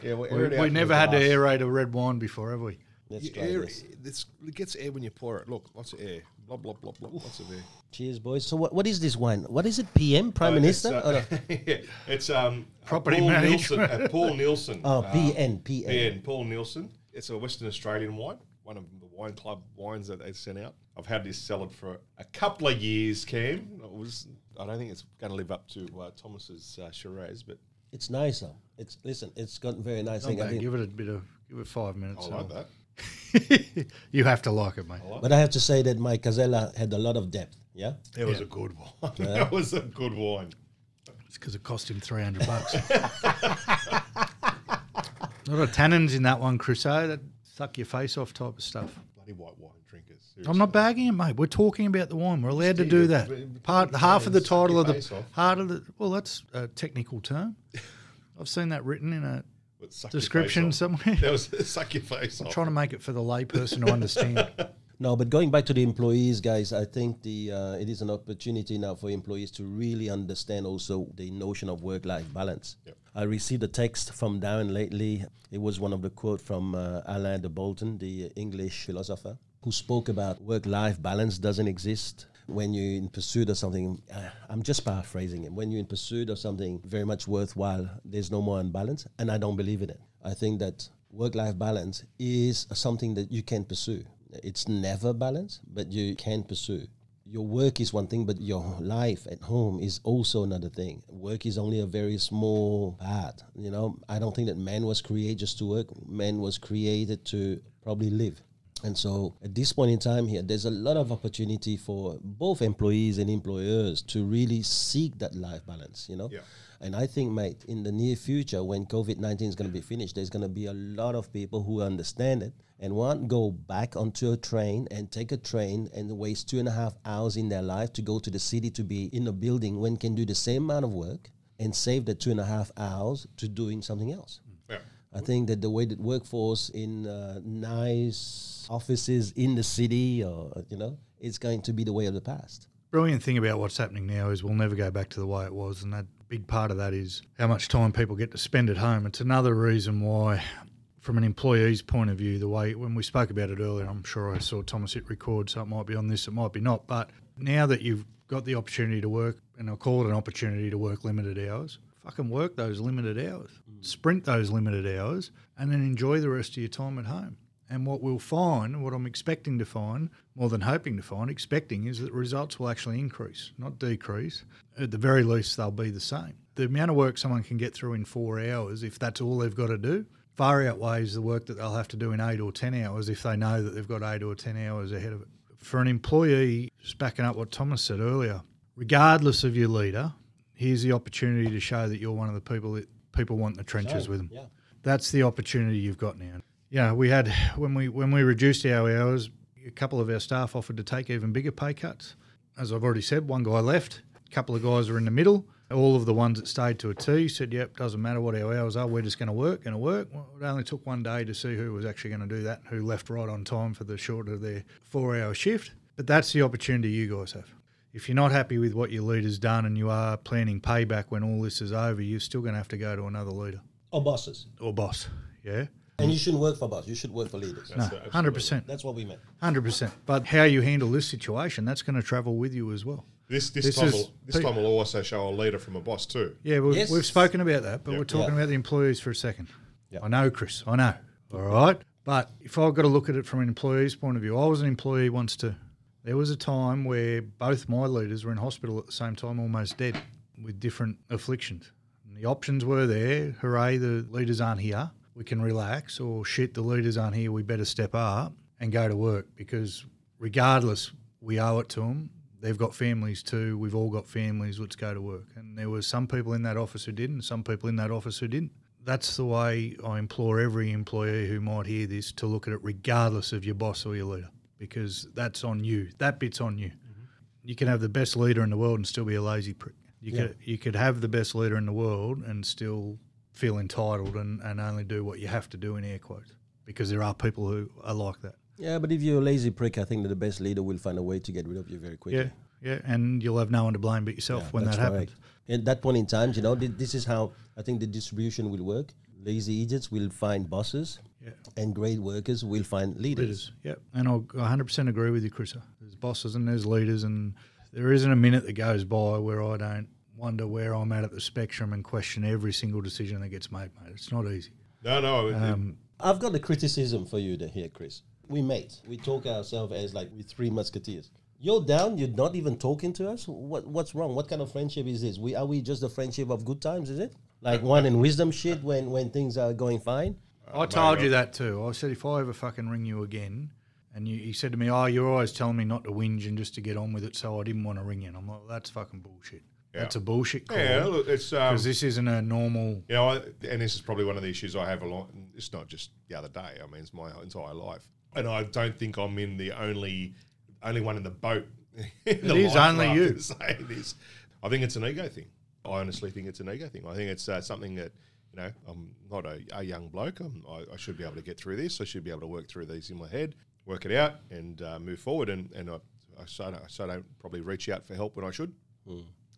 Yeah, We, air it out we never the had to aerate a red wine before, have we? Let's You try air this. it, it's, it gets air when you pour it. Look, lots of air. Blah, blah, blah, blah. Lots of air. Cheers, boys. So, what, what is this wine? What is it? PM, Prime Uh, Minister? It's, Oh, uh, no. yeah, it's um, Property Paul management. Nielsen. Uh, Paul Nielsen. Oh, uh, PN, PN. PN, Paul Nielsen. It's a Western Australian wine, one of the wine club wines that they sent out. I've had this cellar for a couple of years, Cam. It was, I don't think it's going to live up to uh, Thomas's uh, Shiraz, but It's nice, though. It's listen. It's got very nice Not thing. I bad. think. Give it a bit of, give it five minutes. I like so- that. you have to like it, mate. But I have to say that my Casella had a lot of depth. Yeah. It was a good wine. that was a good wine. It's because it cost him 300 bucks. a lot of tannins in that one, Crusoe. That suck your face off type of stuff. bloody white wine drinkers. I'm not bagging it, mate. We're talking about the wine. We're allowed to do that. Part half of the title of the part of the well, that's a technical term. I've seen that written in a But suck your face description somewhere. That was suck your face off. I'm trying to make it for the layperson to understand. No, but going back to the employees, guys, I think the uh, it is an opportunity now for employees to really understand also the notion of work-life balance. Yep. I received a text from Darren lately. It was one of the quote from uh, Alain de Botton, the English philosopher, who spoke about work-life balance doesn't exist when you're in pursuit of something. Uh, I'm just paraphrasing him. When you're in pursuit of something very much worthwhile, there's no more unbalance, and I don't believe in it. I think that work-life balance is something that you can pursue. It's never balanced, but you can pursue. Your work is one thing, but your life at home is also another thing. Work is only a very small part. You know, I don't think that man was created just to work. Man was created to probably live. And so at this point in time here, there's a lot of opportunity for both employees and employers to really seek that life balance, you know? Yeah. And I think, mate, in the near future, when COVID 19 is going to be finished, there's going to be a lot of people who understand it and won't go back onto a train and take a train and waste two and a half hours in their life to go to the city to be in a building when can do the same amount of work and save the two and a half hours to doing something else. I think that the way that workforce in uh, nice offices in the city, or you know, it's going to be the way of the past. Brilliant thing about what's happening now is we'll never go back to the way it was, and that big part of that is how much time people get to spend at home. It's another reason why, from an employee's point of view, the way when we spoke about it earlier, I'm sure I saw Thomas hit record, so it might be on this, it might be not. But now that you've got the opportunity to work, and I'll call it an opportunity to work limited hours, fucking work those limited hours, mm. sprint those limited hours, and then enjoy the rest of your time at home. And what we'll find, what I'm expecting to find, more than hoping to find, expecting is that results will actually increase, not decrease. At the very least, they'll be the same. The amount of work someone can get through in four hours, if that's all they've got to do, far outweighs the work that they'll have to do in eight or 10 hours if they know that they've got eight or 10 hours ahead of it. For an employee, just backing up what Thomas said earlier, regardless of your leader, here's the opportunity to show that you're one of the people that people want in the trenches So, with them yeah. that's the opportunity you've got now. Yeah, we had when we when we reduced our hours, a couple of our staff offered to take even bigger pay cuts. As I've already said, one guy left, a couple of guys are in the middle. All of the ones that stayed to a T said, "Yep, doesn't matter what our hours are, we're just going to work, going to work." Well, it only took one day to see who was actually going to do that, who left right on time for the short of their four-hour shift. But that's the opportunity you guys have. If you're not happy with what your leader's done and you are planning payback when all this is over, you're still going to have to go to another leader Or bosses. or boss. Yeah. And you shouldn't work for boss. You should work for leaders. No, Absolutely. hundred percent, That's what we meant. hundred percent. But how you handle this situation, that's going to travel with you as well. This this, This time is- will, this time will also show a leader from a boss too. Yeah, we've, Yes. we've spoken about that, but Yeah. we're talking Yeah. about the employees for a second. Yeah. I know, Chris. I know. All right. But if I've got to look at it from an employee's point of view, I was an employee once too. There was a time where both my leaders were in hospital at the same time, almost dead, with different afflictions. And the options were there. Hooray, the leaders aren't here. We can relax. Or shit, the leaders aren't here. We better step up and go to work because regardless, we owe it to them. They've got families too. We've all got families. Let's go to work. And there were some people in that office who didn't, some people in that office who didn't. That's the way I implore every employee who might hear this to look at it, regardless of your boss or your leader, because that's on you. That bit's on you. Mm-hmm. You can have the best leader in the world and still be a lazy prick. You Yeah. could you could have the best leader in the world and still feel entitled and, and only do what you have to do in air quotes, because there are people who are like that. Yeah, but if you're a lazy prick, I think that the best leader will find a way to get rid of you very quickly. Yeah, yeah, and you'll have no one to blame but yourself Yeah, when that that's happens. correct. At that point in time, you know, thi- this is how I think the distribution will work. Lazy idiots will find bosses, Yeah. and great workers will find leaders. Leaders, yep. And I'll 100% agree with you, Chris. There's bosses and there's leaders, and there isn't a minute that goes by where I don't wonder where I'm at at the spectrum and question every single decision that gets made, mate. It's not easy. No, no. Um, I've got a criticism for you to hear, Chris. We mates. We talk ourselves as like we three musketeers. You're down. You're not even talking to us. What What's wrong? What kind of friendship is this? We are we just a friendship of good times? Is it like one in wisdom shit when when things are going fine? I told you that too. I said if I ever fucking ring you again, and you, you said to me, "Oh, you're always telling me not to whinge and just to get on with it," so I didn't want to ring you. And I'm like, "That's fucking bullshit. That's a bullshit call." yeah, look, it's um, Because this isn't a normal. You know, I, and this is probably one of the issues I have a lot. It's not just the other day. I mean, it's my entire life. and I don't think I'm in the only only one in the boat. it is only you. Saying this, I think it's an ego thing. I honestly think it's an ego thing. I think it's uh, something that you know I'm not a, a young bloke. I'm, I, I should be able to get through this. I should be able to work through these in my head, work it out, and uh, move forward. And and I, I so don't, so don't probably reach out for help when I should.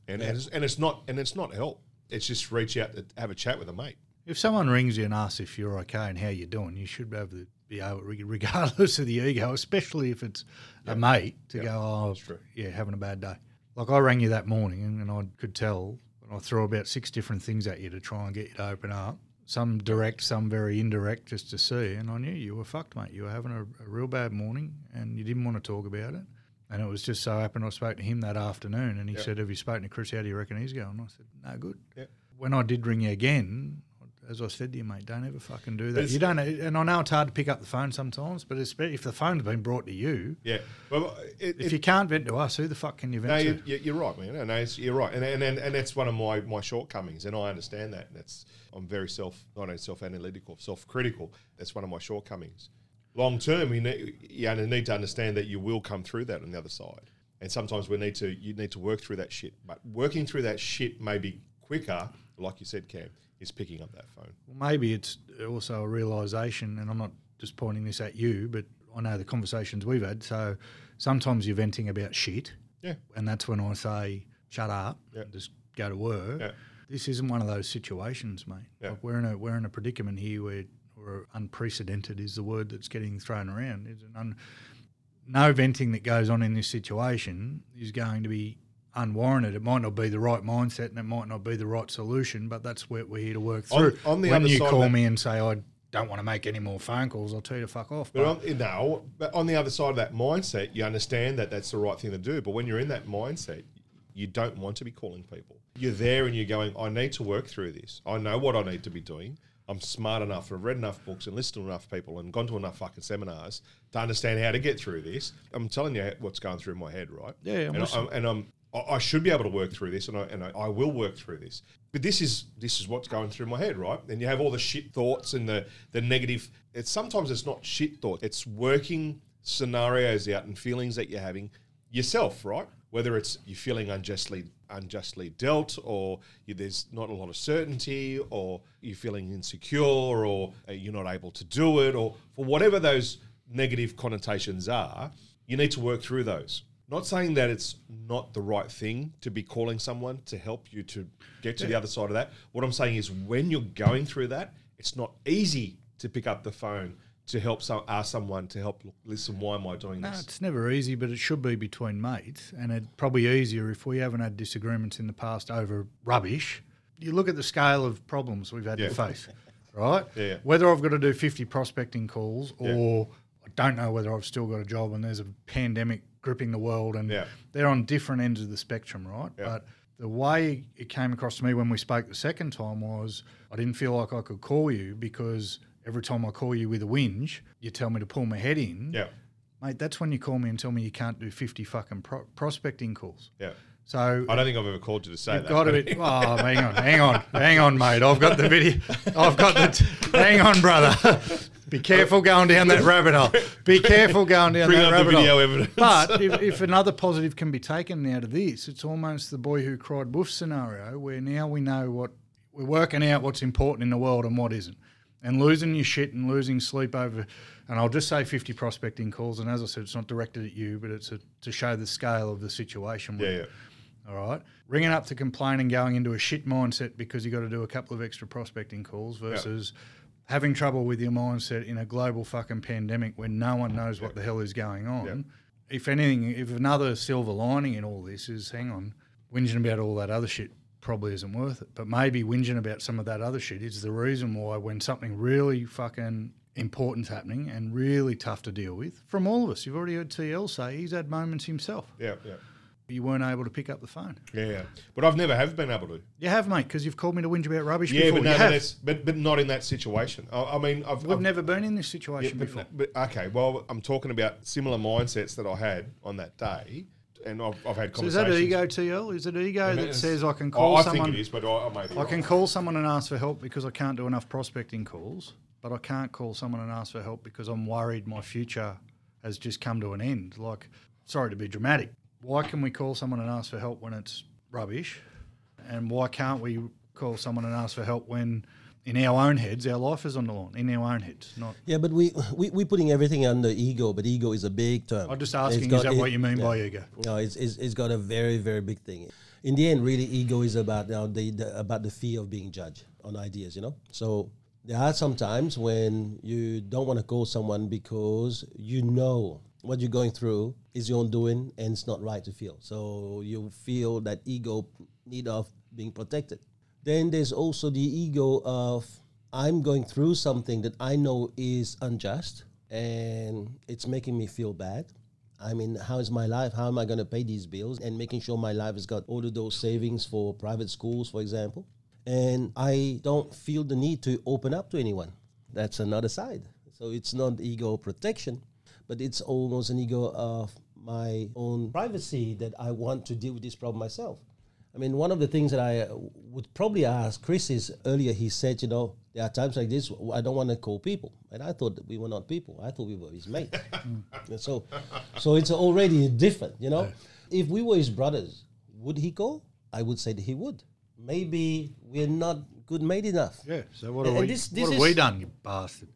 And, and, it's, and it's not and it's not help. It's just reach out to have a chat with a mate. If someone rings you and asks if you're okay and how you're doing, you should be able to be able, regardless of the ego, especially if it's a mate, to go, oh, yeah, having a bad day. Like I rang you that morning and, and I could tell, and I threw about six different things at you to try and get you to open up. Some direct, some very indirect, just to see. And I knew you were fucked, mate. You were having a, a real bad morning and you didn't want to talk about it. And it was just so happened I spoke to him that afternoon and he Yep. said, Have you spoken to Chris? How do you reckon he's going? I said, No, good. Yep. When I did ring you again, as I said to you, mate, don't ever fucking do that. It's- You don't, and I know it's hard to pick up the phone sometimes, but if the phone's been brought to you, Yeah. Well, it, if it- you can't vent to us, who the fuck can you vent No, to? you, you- you're right, man. No, you're right, and, and and and that's one of my my shortcomings, and I understand that. And that's I'm very self not only self analytical, self critical. That's one of my shortcomings. Long term, you need, you need to understand that you will come through that on the other side, and sometimes we need to you need to work through that shit. But working through that shit may be quicker, like you said, Cam, is picking up that phone. Well, maybe it's also a realization, and I'm not just pointing this at you, but I know the conversations we've had. So sometimes you're venting about shit, Yeah, and that's when I say, shut up, Yeah. and just go to work. Yeah. This isn't one of those situations, mate. Yeah. Like we're in a we're in a predicament here where, where unprecedented is the word that's getting thrown around. It's an un, no venting that goes on in this situation is going to be unwarranted. It might not be the right mindset and it might not be the right solution, but that's what we're here to work through. on the when other you side of call that- me and say I don't want to make any more phone calls, I'll tell you to fuck off. But But, on, no, but on the other side of that mindset, you understand that that's the right thing to do. But when you're in that mindset, you don't want to be calling people. You're there and you're going, I need to work through this. I know what I need to be doing. I'm smart enough, I've read enough books and listened to enough people and gone to enough fucking seminars to understand how to get through this. I'm telling you what's going through my head, right? Yeah, I'm and, listening. I, and I'm I should be able to work through this, and I and I, will work through this. But this is this is what's going through my head, right? And you have all the shit thoughts and the the negative. It's sometimes it's not shit thought. It's working scenarios out and feelings that you're having yourself, right? Whether it's you're feeling unjustly unjustly dealt, or you, there's not a lot of certainty, or you're feeling insecure, or uh, you're not able to do it, or for whatever those negative connotations are, you need to work through those. Not saying that it's not the right thing to be calling someone to help you to get to the other side of that. What I'm saying is when you're going through that, it's not easy to pick up the phone to help some ask someone to help look, listen why am I doing no, this? it's never easy, but it should be between mates, and it's probably easier if we haven't had disagreements in the past over rubbish. You look at the scale of problems we've had Yeah. to face, right? Yeah. Whether I've got to do 50 prospecting calls or I don't know whether I've still got a job and there's a pandemic gripping the world and Yeah. they're on different ends of the spectrum, right? Yeah. But the way it came across to me when we spoke the second time was I didn't feel like I could call you because every time I call you with a whinge, you tell me to pull my head in. Yeah, Mate, that's when you call me and tell me you can't do 50 fucking pro- prospecting calls. yeah. So I don't think I've ever called you to say you've that. got but- be. Oh, hang on, hang on, hang on, mate. I've got the video. I've got the. T- hang on, brother. Be careful going down that rabbit hole. Be careful going down Bring that up the rabbit video hole. evidence. But if, if another positive can be taken out of this, it's almost the boy who cried wolf scenario, where now we know what we're working out what's important in the world and what isn't, and losing your shit and losing sleep over. And I'll just say 50 prospecting calls, and as I said, it's not directed at you, but it's a, to show the scale of the situation. yeah, yeah. All right. Ringing up to complain and going into a shit mindset because you got to do a couple of extra prospecting calls versus having trouble with your mindset in a global fucking pandemic where no one knows what the hell is going on. If anything, if another silver lining in all this is, hang on, whinging about all that other shit probably isn't worth it. But maybe whinging about some of that other shit is the reason why when something really fucking important's happening and really tough to deal with from all of us. You've already heard TL say he's had moments himself. Yeah, yeah, You weren't able to pick up the phone. yeah, yeah. But I've never have been able to. You have, mate, because you've called me to whinge about rubbish Yeah, before. but no, but, but but not in that situation. I, I mean, I've, We've I've never been in this Yeah, situation but, before. but okay, well, I'm talking about similar mindsets that I had on that day, and I've, I've had So is that conversations. ego, TL? Is it ego that says I can Oh, call I someone? I think it is, but I, I may be I can call someone and ask for help because I can't do enough prospecting calls. but I can't call someone and ask for help because I'm worried my future has just come to an end. Like, sorry to be dramatic. Why can we call someone and ask for help when it's rubbish? And why can't we call someone and ask for help when in our own heads our life is on the line, in our own heads, not Yeah, but we we we're putting everything under ego, but ego is a big term. I'm just It's asking, got- is that it- what you mean yeah. by ego? No, it's, it's, it's got a very very big thing. In the end, really, ego is about you know, the, the about the fear of being judged on ideas. You know, so there are some times when you don't want to call someone because you know what you're going through is your own doing and it's not right to feel. So you feel that ego need of being protected. Then there's also the ego of I'm going through something that I know is unjust and it's making me feel bad. I mean, how is my life? How am I going to pay these bills? And making sure my life has got all of those savings for private schools, for example. And I don't feel the need to open up to anyone. That's another side. So it's not ego protection, but it's almost an ego of my own privacy that I want to deal with this problem myself. I mean, one of the things that I would probably ask Chris is earlier he said, you know, there are times like this I don't want to call people, and I thought that we were not people. I thought we were his mates. And so, so it's already different, you know. If we were his brothers, would he call? I would say that he would. Maybe we're not good mate enough. Yeah. So what And- have and we? this- what this have we done, you bastard?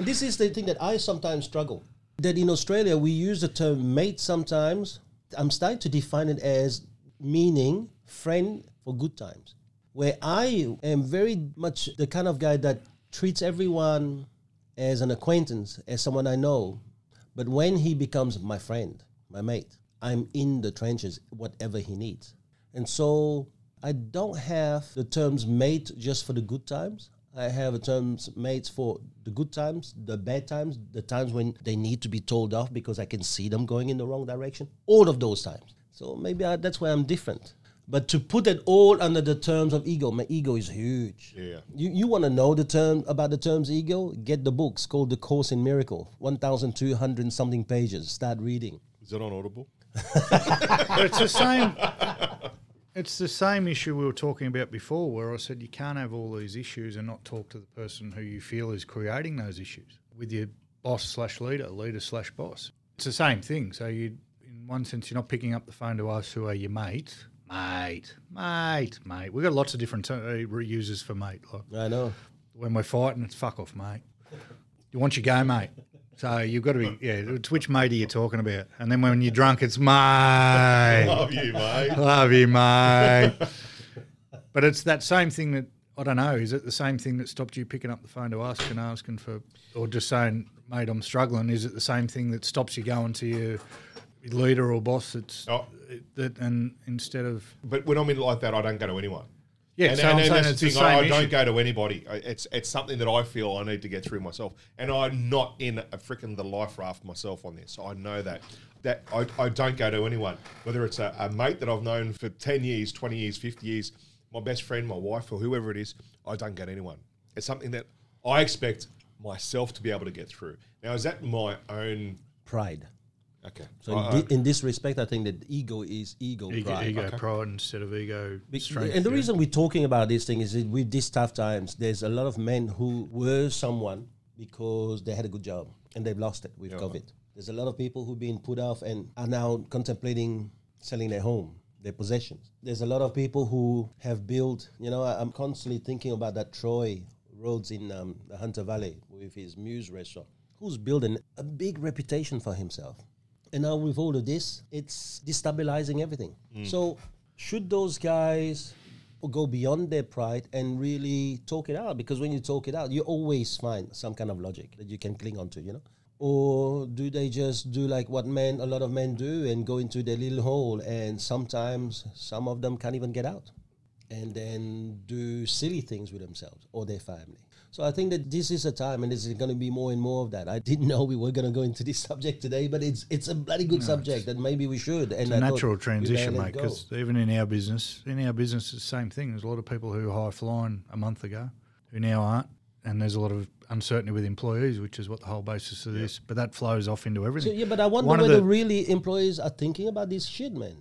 And this is the thing that I sometimes struggle. That in Australia we use the term mate sometimes. I'm starting to define it as meaning friend for good times. Where I am very much the kind of guy that treats everyone as an acquaintance, as someone I know. But when he becomes my friend, my mate, I'm in the trenches, whatever he needs. And so I don't have the terms mate just for the good times. I have the terms mates for the good times, the bad times, the times when they need to be told off because I can see them going in the wrong direction. All of those times. So maybe I, that's why I'm different. But to put it all under the terms of ego, my ego is huge. Yeah. You, you want to know the term about the terms ego? Get the books called The Course in Miracle, 1,200 something pages. Start reading. Is it on Audible? It's the same. It's the same issue we were talking about before, where I said you can't have all these issues and not talk to the person who you feel is creating those issues with your boss slash leader, leader slash boss. It's the same thing. So you, in one sense, you're not picking up the phone to us who are your mates. Mate, mate, mate. We've got lots of different uh, uses for mate. Like I know. when we're fighting, it's fuck off, mate. You want your go, mate. So you've got to be, yeah, it's which mate are you talking about? And then when you're drunk, it's mate. Love you, mate. Love you, mate. but it's that same thing that I don't know. Is it the same thing that stopped you picking up the phone to ask and asking for, or just saying, "Mate, I'm struggling"? Is it the same thing that stops you going to your leader or boss? That's Oh. that, and instead of But when I'm in like that, I don't go to anyone. Yeah, and, so and, I'm and that's it's the the thing. I, I don't go to anybody. I- It's it's something that I feel I need to get through myself, and I'm not in a freaking the life raft myself on this. I know that that I, I don't go to anyone, whether it's a, a mate that I've known for ten years, twenty years, fifty years, my best friend, my wife, or whoever it is. I don't go to anyone. It's something that I expect myself to be able to get through. Now, is that my own? Pride. Okay, So I- in, I- in this respect, I think that ego is ego, ego, pride. ego pride instead of ego Be- strength. and the yeah. reason we're talking about this thing is that with these tough times, there's a lot of men who were someone because they had a good job and they've lost it with COVID. There's a lot of people who've been put off and are now contemplating selling their home, their possessions. There's a lot of people who have built, you know, I- I'm constantly thinking about that Troy Rhodes in um, the Hunter Valley with his Muse restaurant, who's building a big reputation for himself. And now with all of this, it's destabilizing everything. Mm. So should those guys go beyond their pride and really talk it out? Because when you talk it out, you always find some kind of logic that you can cling on to, you know? Or do they just do like what men, a lot of men do, and go into their little hole, and sometimes some of them can't even get out, and then do silly things with themselves or their family. So I think that this is a time, and there's going to be more and more of that. I didn't know we were going to go into this subject today, but it's it's a bloody good subject that maybe we should. And It's a natural transition, mate. Because even in our business, in our business, it's the same thing. There's a lot of people who high flying a month ago who now aren't, and there's a lot of uncertainty with employees, which is what the whole basis of this. But that flows off into So, everything. yeah, but I wonder One whether the- really employees are thinking about this shit, man.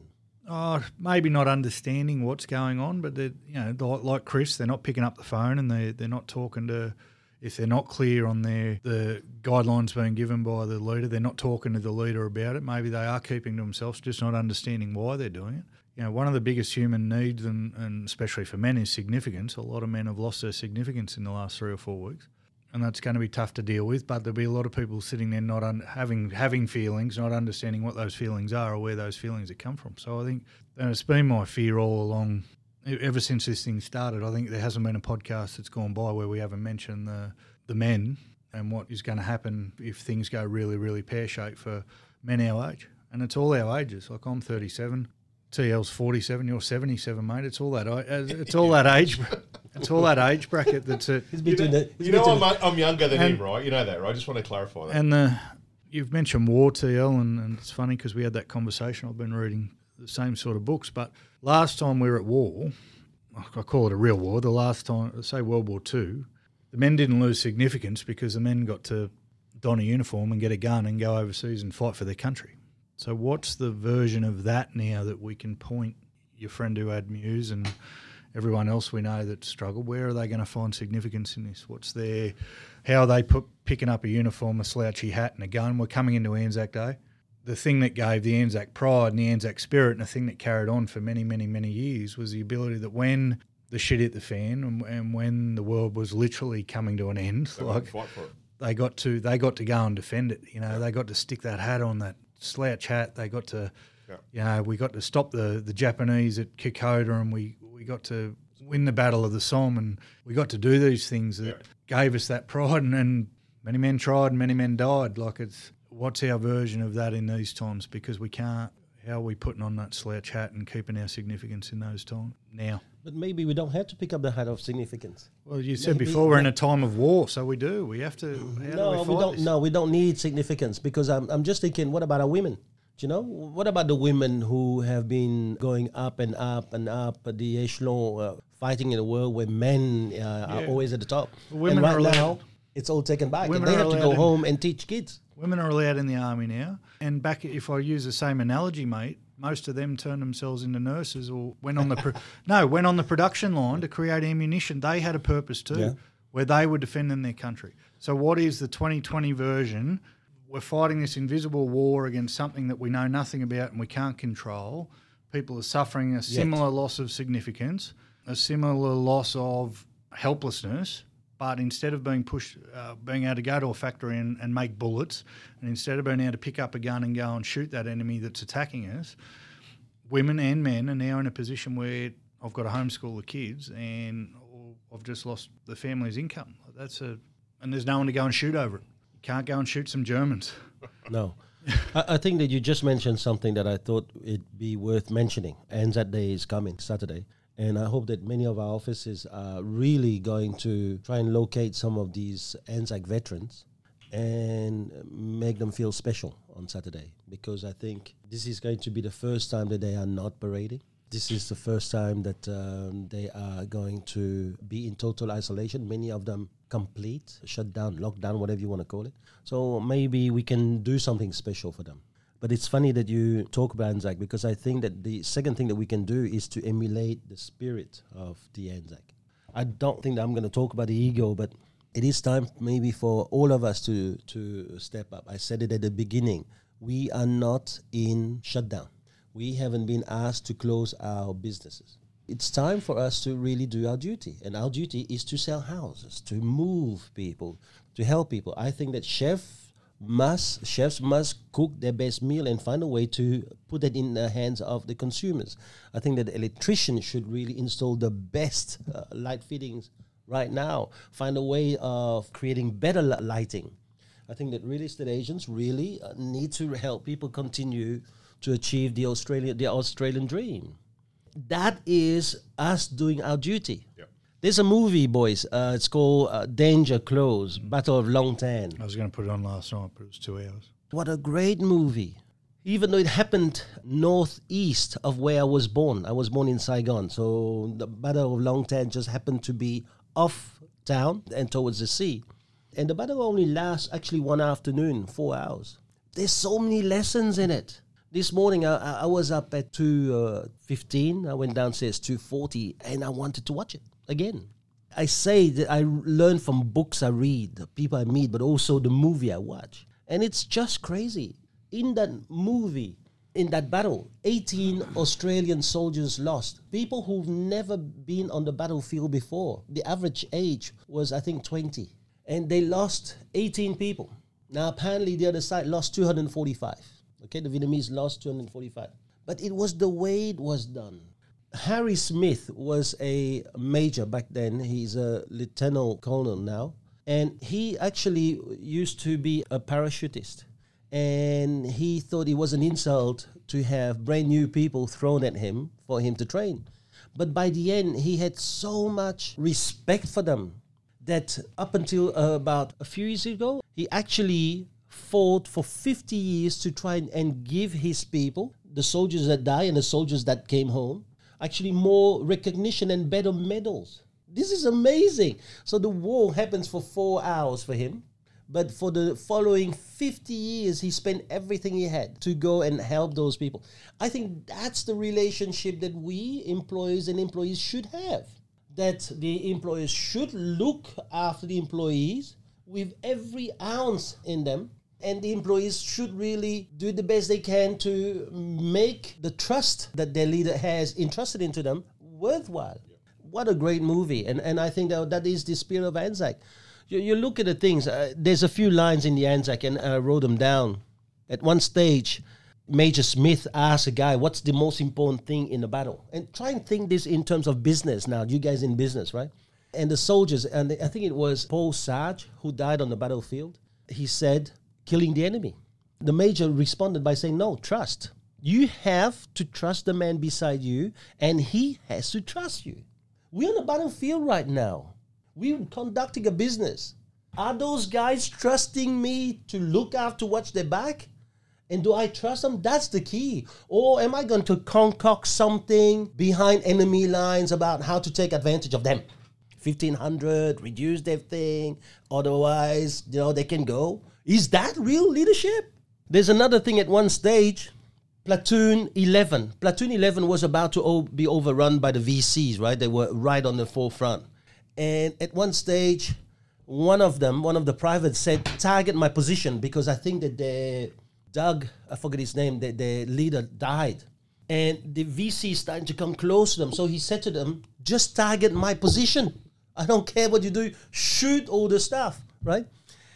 Oh, maybe not understanding what's going on, but they're you know like, Chris, they're not picking up the phone and they they're not talking to. If they're not clear on their the guidelines being given by the leader, they're not talking to the leader about it. Maybe they are keeping to themselves, just not understanding why they're doing it. You know, one of the biggest human needs, and, and especially for men, is significance. A lot of men have lost their significance in the last three or four weeks and that's going to be tough to deal with. But there'll be a lot of people sitting there not un- having having feelings, not understanding what those feelings are or where those feelings have come from. So I think and it's been my fear all along, ever since this thing started. I think there hasn't been a podcast that's gone by where we haven't mentioned the the men and what is going to happen if things go really, really pear shaped for men our age. And it's all our ages. Like I'm 37, TL's 47, you're 77, mate. It's all that. Uh, it's all that age. It's all that age bracket that's it. He's between you know, the, you know I'm, I'm, younger than and, him, right? You know that, right? I just want to clarify that. And the, you've mentioned war, TL, and, and it's funny because we had that conversation. I've been reading the same sort of books, but last time we were at war, I call it a real war. The last time, say World War Two, the men didn't lose significance because the men got to don a uniform and get a gun and go overseas and fight for their country. So, what's the version of that now that we can point your friend who had Muse and everyone else we know that struggled? Where are they going to find significance in this? What's their, how are they put, picking up a uniform, a slouchy hat, and a gun? We're coming into Anzac Day. The thing that gave the Anzac pride and the Anzac spirit, and the thing that carried on for many, many, many years, was the ability that when the shit hit the fan and, and when the world was literally coming to an end, they like they got to they got to go and defend it. You know, yeah. they got to stick that hat on that slouch hat. They got to, yeah. you know, we got to stop the, the Japanese at Kokoda and we, we got to win the Battle of the Somme and we got to do these things that yeah. gave us that pride. And, and many men tried and many men died. Like it's, what's our version of that in these times? Because we can't, how are we putting on that slouch hat and keeping our significance in those times now? But maybe we don't have to pick up the hat of significance. Well, you said maybe before we're in a time of war, so we do. We have to. no, do we, we, don't. This? No, we don't need significance because I'm. I'm just thinking. What about our women? Do you know what about the women who have been going up and up and up the echelon, uh, fighting in a world where men uh, yeah. are always at the top? Women and right now, it's all taken back, women and they have to go home and teach kids. Women are allowed in the army now, and back. If I use the same analogy, mate, most of them turned themselves into nurses or went on the pro- no went on the production line to create ammunition. They had a purpose too, yeah. where they were defending their country. So what is the 2020 version? We're fighting this invisible war against something that we know nothing about and we can't control. People are suffering a similar Yet. loss of significance, a similar loss of helplessness but instead of being pushed, uh, being able to go to a factory and, and make bullets, and instead of being able to pick up a gun and go and shoot that enemy that's attacking us, women and men are now in a position where I've got to homeschool the kids and I've just lost the family's income. That's a, and there's no one to go and shoot over it. You can't go and shoot some Germans. No. I, think that you just mentioned something that I thought it'd be worth mentioning. Anzac Day is coming Saturday. And I hope that many of our offices are really going to try and locate some of these Anzac veterans and make them feel special on Saturday because I think this is going to be the first time that they are not parading. This is the first time that um, they are going to be in total isolation. Many of them complete shutdown, lockdown, whatever you want to call it. So maybe we can do something special for them. But it's funny that you talk about Anzac because I think that the second thing that we can do is to emulate the spirit of the Anzac. I don't think that I'm going to talk about the ego, but it is time maybe for all of us to to step up. I said it at the beginning. We are not in shutdown. We haven't been asked to close our businesses. It's time for us to really do our duty, and our duty is to sell houses, to move people, to help people. I think that chef must chefs must cook their best meal and find a way to put it in the hands of the consumers. I think that the electrician should really install the best uh, light fittings right now. Find a way of creating better lighting. I think that real estate agents really uh, need to help people continue to achieve the Australian the Australian dream. That is us doing our duty. Yep. There's a movie, boys. Uh, it's called uh, Danger Close, Battle of Long Tan. I was going to put it on last night, but it was two hours. What a great movie. Even though it happened northeast of where I was born. I was born in Saigon. So the Battle of Long Tan just happened to be off town and towards the sea. And the battle only lasts actually one afternoon, four hours. There's so many lessons in it. This morning I, I- was up at 2.15 uh. I went downstairs two forty, and I wanted to watch it again. I say that I learn from books I read, the people I meet, but also the movie I watch, and it's just crazy. In that movie, in that battle, 18 Australian soldiers lost. People who've never been on the battlefield before. The average age was, I think, 20. And they lost 18 people. Now, apparently, the other side lost 245. Okay, the Vietnamese lost 245. But it was the way it was done. Harry Smith was a major back then. He's a lieutenant colonel now. And he actually used to be a parachutist and he thought it was an insult to have brand new people thrown at him for him to train. But by the end, he had so much respect for them that up until uh, about a few years ago, he actually fought for 50 years to try and, and give his people, the soldiers that died and the soldiers that came home, actually more recognition and better medals. This is amazing. So the war happens for four hours for him. But for the following 50 years, he spent everything he had to go and help those people. I think that's the relationship that we, employers and employees, should have. That the employers should look after the employees with every ounce in them. And the employees should really do the best they can to make the trust that their leader has entrusted into them worthwhile. What a great movie. And, and I think that that is the spirit of Anzac you, you look at the things. Uh, there's a few lines in the Anzac, and I wrote them down. At one stage, Major Smith asked a guy, "What's the most important thing in the battle?" And try and think this in terms of business. Now, you guys in business, right? And the soldiers, and I think it was Paul Large who died on the battlefield. He said, "Killing the enemy." The major responded by saying, "No, trust. You have to trust the man beside you, and he has to trust you." We're on the battlefield right now. We're conducting a business. Are those guys trusting me to look after watch their back? And do I trust them? That's the key. Or am I going to concoct something behind enemy lines about how to take advantage of them? 1500, reduce their thing, otherwise, you know, they can go. Is that real leadership? There's another thing at one stage. Platoon 11. Platoon 11 was about to be overrun by the VCs, right? They were right on the forefront. And at one stage, one of them, one of the privates said, target my position because I think that the Doug, I forget his name, the, the leader died. And the VC is starting to come close to them. So he said to them, just target my position. I don't care what you do, shoot all the stuff, right?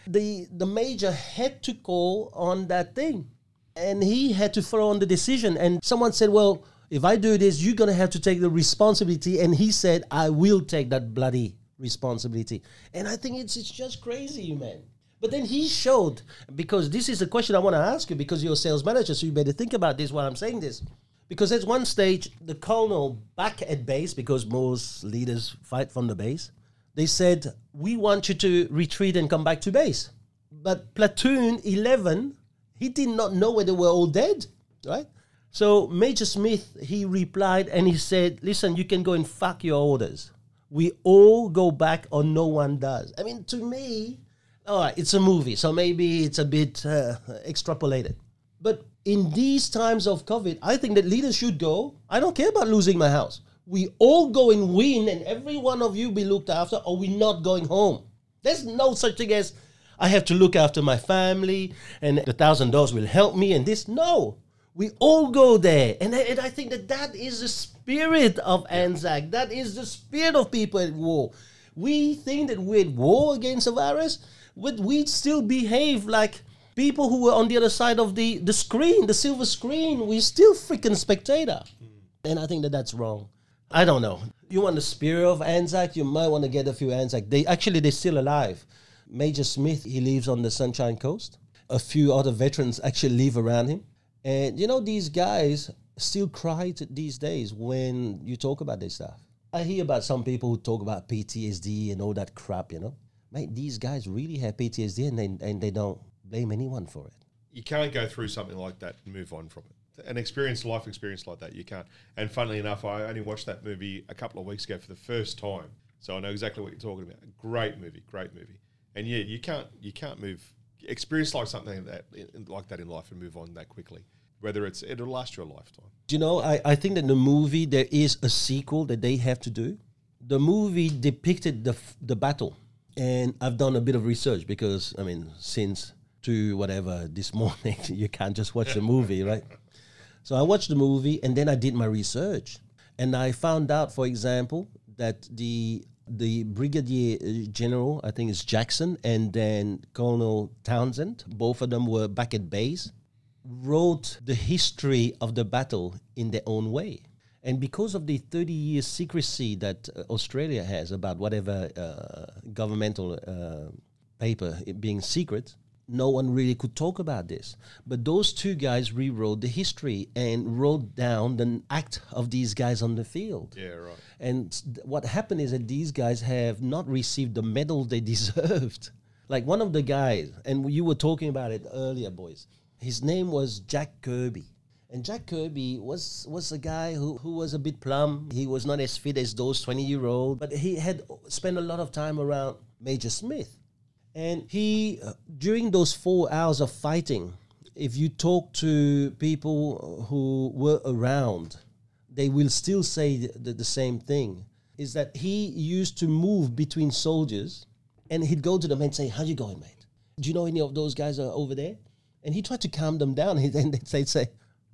The the major had to call on that thing. And he had to throw on the decision. And someone said, Well, if I do this, you're gonna have to take the responsibility. And he said, I will take that bloody responsibility. And I think it's it's just crazy, man. But then he showed because this is a question I want to ask you because you're a sales manager, so you better think about this while I'm saying this. Because at one stage, the colonel back at base, because most leaders fight from the base, they said, We want you to retreat and come back to base. But platoon 11, he did not know whether they were all dead, right? So Major Smith, he replied and he said, Listen, you can go and fuck your orders. We all go back or no one does. I mean, to me, all right, it's a movie, so maybe it's a bit uh, extrapolated. But in these times of COVID, I think that leaders should go. I don't care about losing my house. We all go and win, and every one of you be looked after, or we're not going home. There's no such thing as I have to look after my family, and the thousand dollars will help me, and this. No, we all go there, and I, and I think that that is the spirit of Anzac. That is the spirit of people at war. We think that we're at war against a virus, but we still behave like people who were on the other side of the, the screen, the silver screen. We're still freaking spectator. Mm. And I think that that's wrong. I don't know. You want the spirit of Anzac? You might want to get a few Anzac. They actually they're still alive. Major Smith, he lives on the Sunshine Coast. A few other veterans actually live around him. And you know, these guys still cry these days when you talk about this stuff. I hear about some people who talk about PTSD and all that crap, you know. Mate, these guys really have PTSD and they, and they don't blame anyone for it. you can't go through something like that and move on from it. An experience, life experience like that, you can't. And funnily enough, I only watched that movie a couple of weeks ago for the first time, so I know exactly what you're talking about. Great movie, great movie. And yeah, you can't you can't move experience like something that like that in life and move on that quickly. whether it's it'll last you a lifetime. Do you know? I, I think that the movie there is a sequel that they have to do. The movie depicted the the battle, and I've done a bit of research because I mean, since to whatever this morning, you can't just watch the movie, right? So I watched the movie and then I did my research, and I found out, for example, that the the brigadier general, I think it's Jackson, and then Colonel Townsend, both of them were back at base wrote the history of the battle in their own way. And because of the 30 years secrecy that uh, Australia has about whatever uh, governmental uh, paper being secret, no one really could talk about this. But those two guys rewrote the history and wrote down the act of these guys on the field. Yeah, right. And th- what happened is that these guys have not received the medal they deserved. Like one of the guys, and you were talking about it earlier, boys. His name was Jack Kirby. And Jack Kirby was was a guy who, who was a bit plumb. He was not as fit as those 20 year old, but he had spent a lot of time around Major Smith. And he, uh, during those four hours of fighting, if you talk to people who were around, they will still say the, the, same thing is that he used to move between soldiers and he'd go to them and say, How you going, mate? Do you know any of those guys are over there? And he tried to calm them down. And they'd say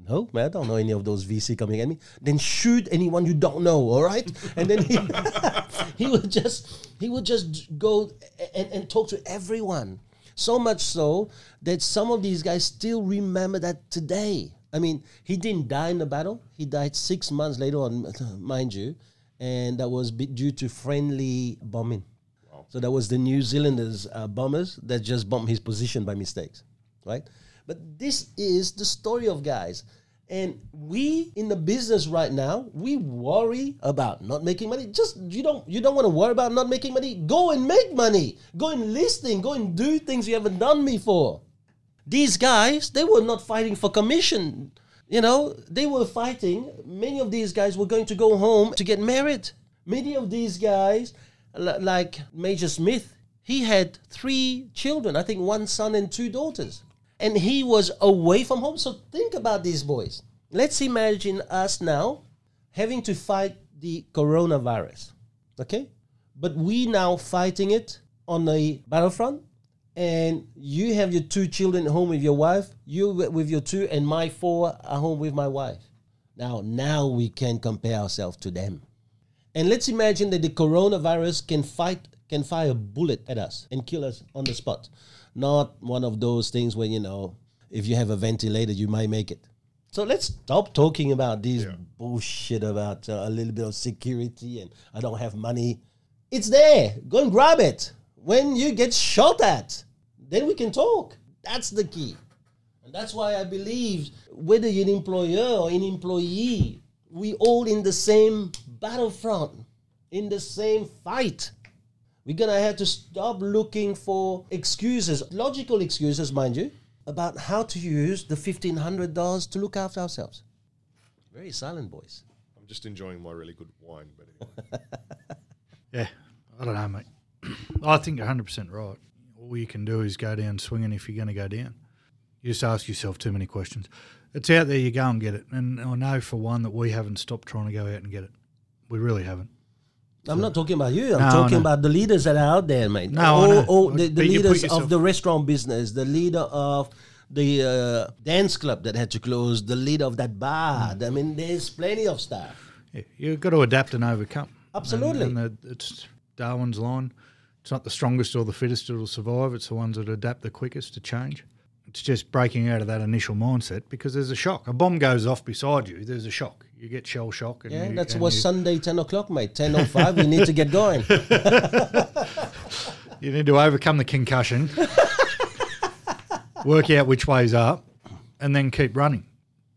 no, man, I don't know any of those VC coming at me. Then shoot anyone you don't know, all right? And then he, he would just he would just go and, and talk to everyone. So much so that some of these guys still remember that today. I mean, he didn't die in the battle. He died six months later on, mind you, and that was due to friendly bombing. So that was the New Zealanders uh, bombers that just bombed his position by mistakes, right? But this is the story of guys. And we in the business right now, we worry about not making money. Just you don't you don't want to worry about not making money. Go and make money. Go and listing. Go and do things you haven't done before. These guys, they were not fighting for commission. You know, they were fighting. Many of these guys were going to go home to get married. Many of these guys, like Major Smith, he had three children. I think one son and two daughters. And he was away from home. So think about these boys. Let's imagine us now having to fight the coronavirus. Okay? But we now fighting it on the battlefront and you have your two children at home with your wife, you with your two, and my four are home with my wife. Now, now we can compare ourselves to them. And let's imagine that the coronavirus can fight, can fire a bullet at us and kill us on the spot. Not one of those things where you know, if you have a ventilator, you might make it. So let's stop talking about these bullshit about uh, a little bit of security and I don't have money. It's there. Go and grab it. When you get shot at, then we can talk. That's the key. And that's why I believe whether you're an employer or an employee, we all in the same battlefront, in the same fight. We're gonna have to stop looking for excuses, logical excuses, mind you, about how to use the fifteen hundred dollars to look after ourselves. Very silent, boys. I'm just enjoying my really good wine, but anyway. Yeah, I don't know, mate. I think you're 100% right. All you can do is go down swinging if you're going to go down. You just ask yourself too many questions. It's out there, you go and get it. And I know for one that we haven't stopped trying to go out and get it. We really haven't. I'm not talking about you. I'm No, talking no. about the leaders that are out there, mate. No, all, know. all the, the But you put leaders of the restaurant business, the leader of the uh, dance club that had to close, the leader of that bar. Mm. I mean, there's plenty of stuff. Yeah, you've got to adapt and overcome. Absolutely. And, and the, it's Darwin's line. It's not the strongest or the fittest that will survive. It's the ones that adapt the quickest to change. It's just breaking out of that initial mindset because there's a shock. A bomb goes off beside you. There's a shock. You get shell shock. And Yeah, you, that's you, Sunday, 10 o'clock, mate. 10.05, we need to get going. You need to overcome the concussion, work out which way's up, and then keep running.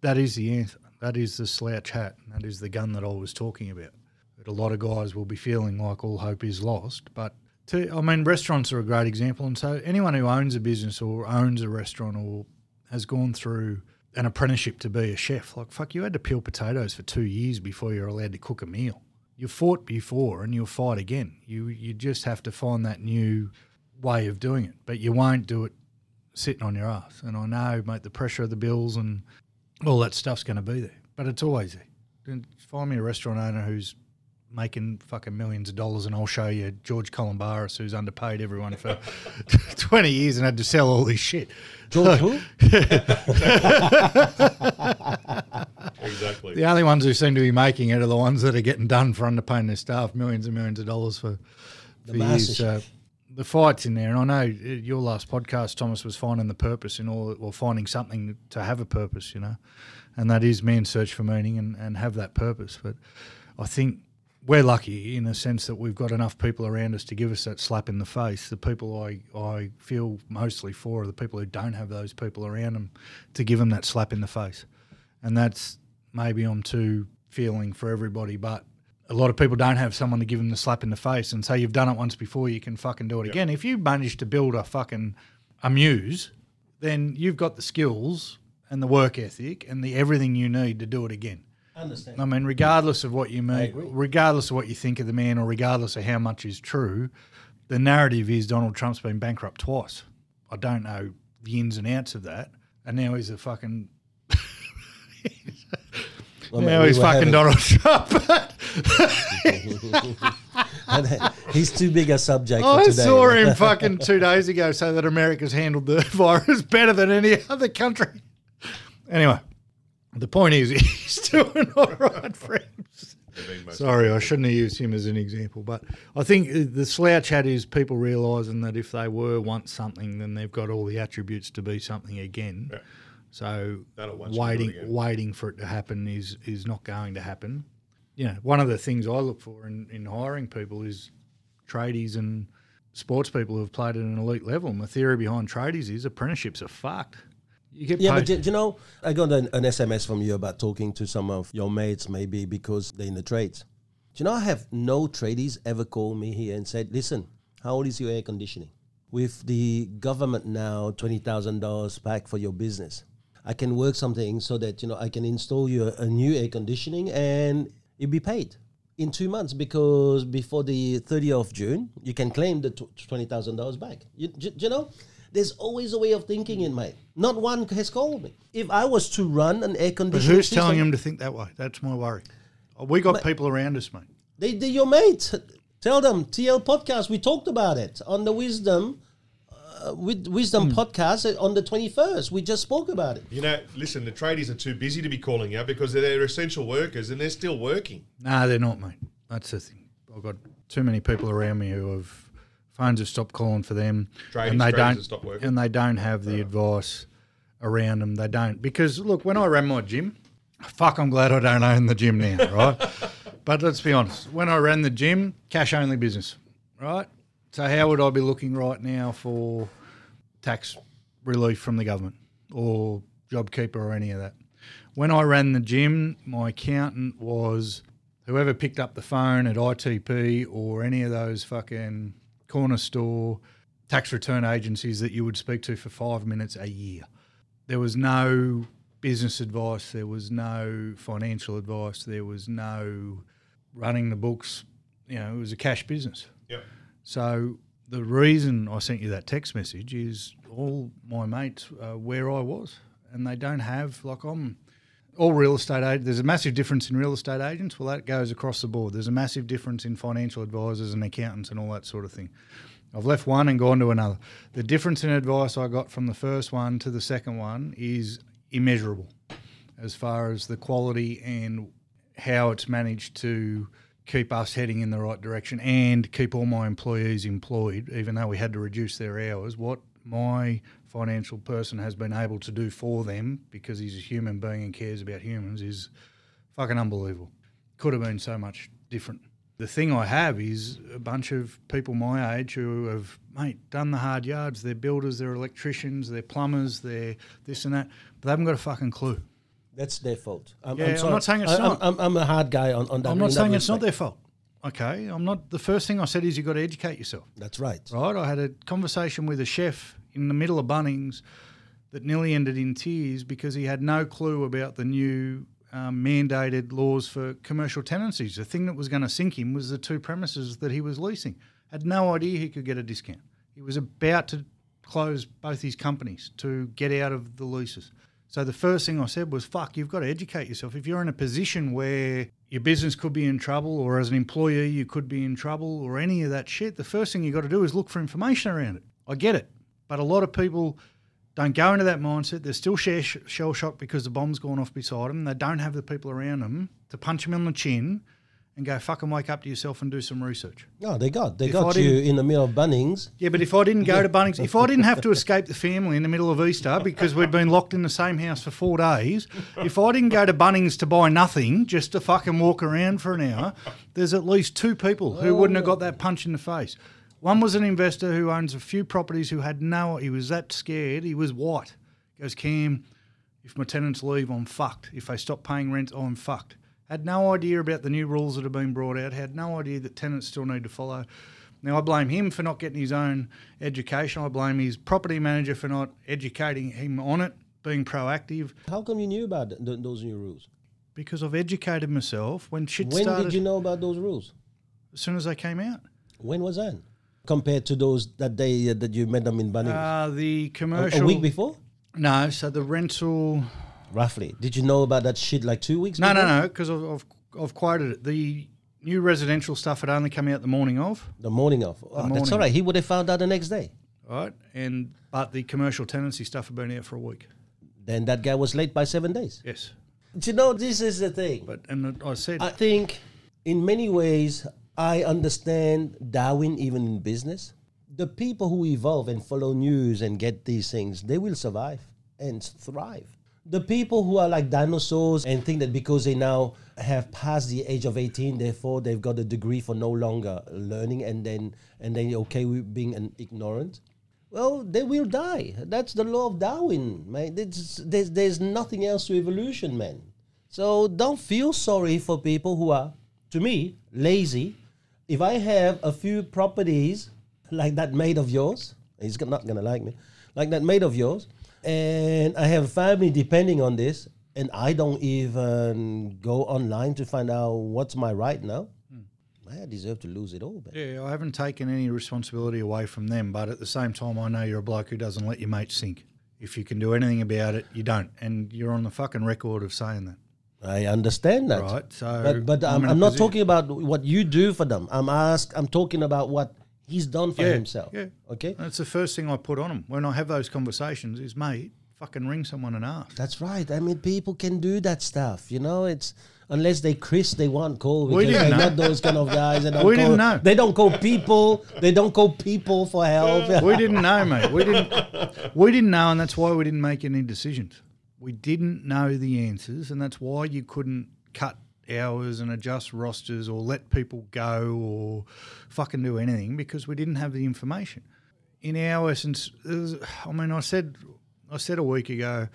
That is the answer. That is the slouch hat. That is the gun that I was talking about. That a lot of guys will be feeling like all hope is lost. But to, I mean, restaurants are a great example. And so anyone who owns a business or owns a restaurant or has gone through an apprenticeship to be a chef, like fuck, you had to peel potatoes for two years before you're allowed to cook a meal. You fought before and you'll fight again. You you just have to find that new way of doing it, but you won't do it sitting on your ass. And I know, mate, the pressure of the bills and all that stuff's going to be there. But it's always there. Find me a restaurant owner who's making fucking millions of dollars, and I'll show you George Calombaris, who's underpaid everyone for 20 years and had to sell all this shit. George who? Exactly. The only ones who seem to be making it are the ones that are getting done for underpaying their staff millions and millions of dollars for, for masses. years. So the fight's in there, and I know uh, your last podcast, Thomas, was finding the purpose in all, or finding something to have a purpose, you know, and that is man's search for meaning and, and have that purpose. But I think we're lucky in a sense that we've got enough people around us to give us that slap in the face. The people I, I feel mostly for are the people who don't have those people around them to give them that slap in the face. And that's maybe I'm too feeling for everybody, but a lot of people don't have someone to give them the slap in the face and say you've done it once before, you can fucking do it again. If you manage to build a fucking a muse, then you've got the skills and the work ethic and the everything you need to do it again. Understand. I mean, regardless of what you mean, regardless of what you think of the man, or regardless of how much is true, the narrative is Donald Trump's been bankrupt twice. I don't know the ins and outs of that, and now he's a fucking mean, now we he's were fucking having- Donald Trump. He's too big a subject I for today. saw him fucking two days ago say that America's handled the virus better than any other country. Anyway, the point is he's doing all right him. Sorry, I shouldn't have used him as an example, but I think uh, the slouch hat is people realising that if they were once something, then they've got all the attributes to be something again. Yeah. So That'll once you do it waiting, waiting for it to happen is is not going to happen. You know, one of the things I look for in, in hiring people is tradies and sports people who have played at an elite level. My theory behind tradies is apprenticeships are fucked. You get Yeah, paid. but do you know, I got an, an SMS from you about talking to some of your mates, maybe because they're in the trades. Do you know, I have no tradies ever called me here and said, listen, how old is your air conditioning? With the government now, $20,000 back for your business, I can work something so that, you know, I can install you a, a new air conditioning and you'll be paid in two months because before the 30th of June, you can claim the tw- $20,000 back. You, you know? There's always a way of thinking in mate. Not one has called me. If I was to run an air but conditioning who's telling him to think that way? That's my worry. We got people around us, mate. They, they're your mate. Tell them TL podcast. We talked about it on the Wisdom, uh, with Wisdom Hmm. podcast on the twenty first. We just spoke about it. You know, listen, the tradies are too busy to be calling you because they're essential workers and they're still working. No, they're not, mate. That's the thing. I've got too many people around me who have phones have stopped calling for them, Tradies- and they don't and they don't have the advice around them. They don't because look, when I ran my gym, fuck, I'm glad I don't own the gym now, right? but let's be honest, when I ran the gym, cash only business, right? So how would I be looking right now for tax relief from the government or JobKeeper or any of that? When I ran the gym, my accountant was whoever picked up the phone at ITP or any of those fucking corner store tax return agencies that you would speak to for five minutes a year. There was no business advice, there was no financial advice, there was no running the books. You know, it was a cash business. Yep. So the reason I sent you that text message is all my mates uh, where I was, and they don't have like I'm all real estate agents. There's a massive difference in real estate agents. Well, that goes across the board. There's a massive difference in financial advisors and accountants and all that sort of thing. I've left one and gone to another. The difference in advice I got from the first one to the second one is immeasurable as far as the quality and how it's managed to keep us heading in the right direction and keep all my employees employed, even though we had to reduce their hours. What my financial person has been able to do for them because he's a human being and cares about humans is fucking unbelievable. Could have been so much different. The thing I have is a bunch of people my age who have, mate, done the hard yards. They're builders, they're electricians, they're plumbers, they're this and that, but they haven't got a fucking clue. That's their fault. I'm, Yeah, I'm not saying it's I- I'm- not. I'm, I'm a hard guy on, on that. I'm not saying it's not their fault. Okay, I'm not. The first thing I said is you've got to educate yourself. That's right. Right? I had a conversation with a chef in the middle of Bunnings that nearly ended in tears because he had no clue about the new um, mandated laws for commercial tenancies. The thing that was going to sink him was the two premises that he was leasing. Had no idea he could get a discount. He was about to close both his companies to get out of the leases. So the first thing I said was, fuck, you've got to educate yourself. If you're in a position where your business could be in trouble or as an employer you could be in trouble or any of that shit, the first thing you've got to do is look for information around it. I get it. But a lot of people don't go into that mindset. They're still shell, shell shocked because the bomb's gone off beside them. They don't have the people around them to punch them on the chin and go, fucking wake up to yourself and do some research. No, they got they If got you in the middle of Bunnings. Yeah, but if I didn't go to Bunnings, if I didn't have to escape the family in the middle of Easter because we'd been locked in the same house for four days, if I didn't go to Bunnings to buy nothing, just to fucking walk around for an hour, there's at least two people who wouldn't have got that punch in the face. One was an investor who owns a few properties who had no, he was that scared, he was white. He goes, Cam, if my tenants leave, I'm fucked. If they stop paying rent, I'm fucked. Had no idea about the new rules that have been brought out, had no idea that tenants still need to follow. Now, I blame him for not getting his own education. I blame his property manager for not educating him on it, being proactive, How come you knew about th- th- those new rules? because I've educated myself when shit When started did you know about those rules? as soon as they came out. When was that? Compared to those that day uh, that you met them in Bunnings, Uh, the a, commercial. a week before, No, so the rental. roughly. Did you know about that shit like two weeks? No, before? no, no, because I've, I've, I've quoted it. The new residential stuff had only come out the morning of. The morning of. Oh, That's morning. all right. He would have found out the next day. right? And but the commercial tenancy stuff had been out for a week. Then that guy was late by seven days. Yes, Do you know this is the thing? but and I said, I think in many ways I understand Darwin even in business. The people who evolve and follow news and get these things, they will survive and thrive. The people who are like dinosaurs and think that because they now have passed the age of 18, therefore they've got a degree for no longer learning and then and then okay with being an ignorant. Well, they will die. That's the law of Darwin, man. There's, there's nothing else to evolution, man. So don't feel sorry for people who are, to me, lazy. If I have a few properties like that made of yours, he's not gonna like me, like that made of yours, and I have family depending on this, and I don't even go online to find out what's my right now, hmm. I deserve to lose it all, man. yeah, I haven't taken any responsibility away from them, but at the same time, I know you're a bloke who doesn't let your mates sink. If you can do anything about it, you don't, and you're on the fucking record of saying that, I understand that. right? So, But but I'm I'm, I'm not talking about what you do for them. I'm ask. I'm talking about what he's done for Yeah, himself. yeah. Okay. That's the first thing I put on him when I have those conversations. Is mate, fucking ring someone and ask. That's right. I mean, people can do that stuff. You know, it's unless they Chris, they won't call We didn't they're know. not those kind of guys. They don't We call, didn't know. They don't call people. They don't call people for help. we didn't know, mate. We didn't. We didn't know, and that's why we didn't make any decisions. We didn't know the answers, and that's why you couldn't cut hours and adjust rosters or let people go or fucking do anything because we didn't have the information. In our essence, there's- I mean, I said, I said a week ago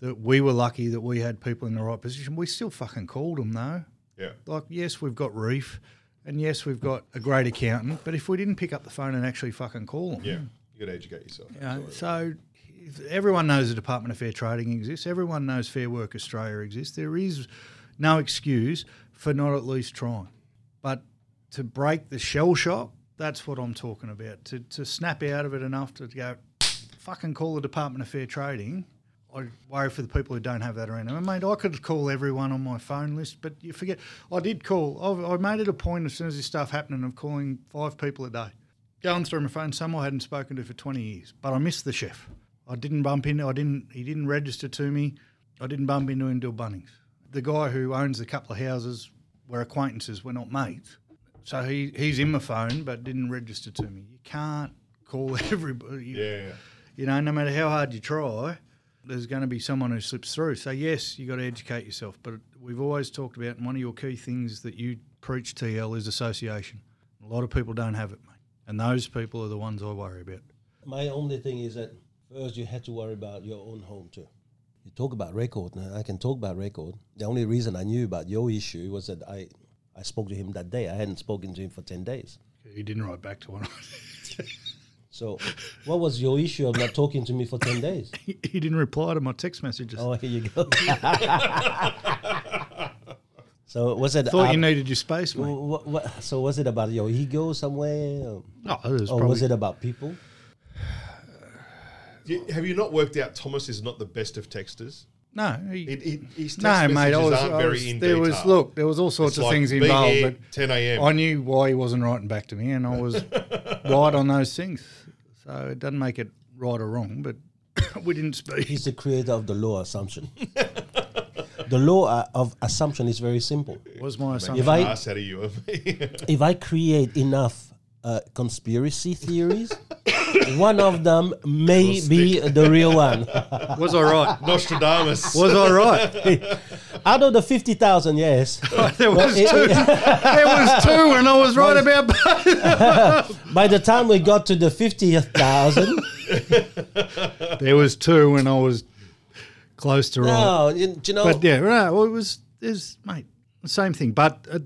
that we were lucky that we had people in the right position. We still fucking called them though. Yeah. Like, yes, we've got Reef, and yes, we've got a great accountant. But if we didn't pick up the phone and actually fucking call them, Yeah. You got to educate yourself. you know, so everyone knows the Department of Fair Trading exists. Everyone knows Fair Work Australia exists. There is no excuse for not at least trying. But to break the shell shock, that's what I'm talking about. To, to snap out of it enough to go, fucking call the Department of Fair Trading. I worry for the people who don't have that around. I mean, I could call everyone on my phone list, but you forget. I did call. I've, I made it a point as soon as this stuff happened of calling five people a day going through my phone, some I hadn't spoken to for 20 years, but I missed the chef. I didn't bump into, I didn't, he didn't register to me. I didn't bump into him till Bunnings. The guy who owns a couple of houses, we're acquaintances, we're not mates. So he, he's in my phone, but didn't register to me. You can't call everybody. Yeah. yeah. You know, no matter how hard you try, there's going to be someone who slips through. So yes, you got to educate yourself. But we've always talked about, and one of your key things that you preach, TL, is association. A lot of people don't have it, mate, and those people are the ones I worry about. My only thing is that first you had to worry about your own home too. You talk about record. Now I can talk about record. The only reason I knew about your issue was that I, I spoke to him that day. I hadn't spoken to him for ten days. He didn't write back to one. So, what was your issue of not talking to me for ten days? he didn't reply to my text messages. Oh, here you go. so was it? Thought you needed your space, mate. What, what, so was it about your ego somewhere, or, No, it was or probably, was it about people? You- Have you not worked out Thomas is not the best of texters? No, he, It, it, his text no, messages mate. I was, aren't I very was- in there was detail. look, there was all sorts It's of like, things involved, here, but 10 a.m. I knew why he wasn't writing back to me, and I was right on those things. So it doesn't make it right or wrong, but we didn't speak. He's the creator of the law assumption. the law uh, of assumption is very simple. Was my If assumption. I- out of you. If I create enough uh, conspiracy theories, one of them may be the real one. Was I right? Nostradamus. Was I right? Out of the 50,000, yes. there was it- two. there was two, and I was right about both. By the time we got to the 50,000, There was two, and I was close to right. no, you, you know, But yeah, right. Well, it was there's mate the same thing. But uh,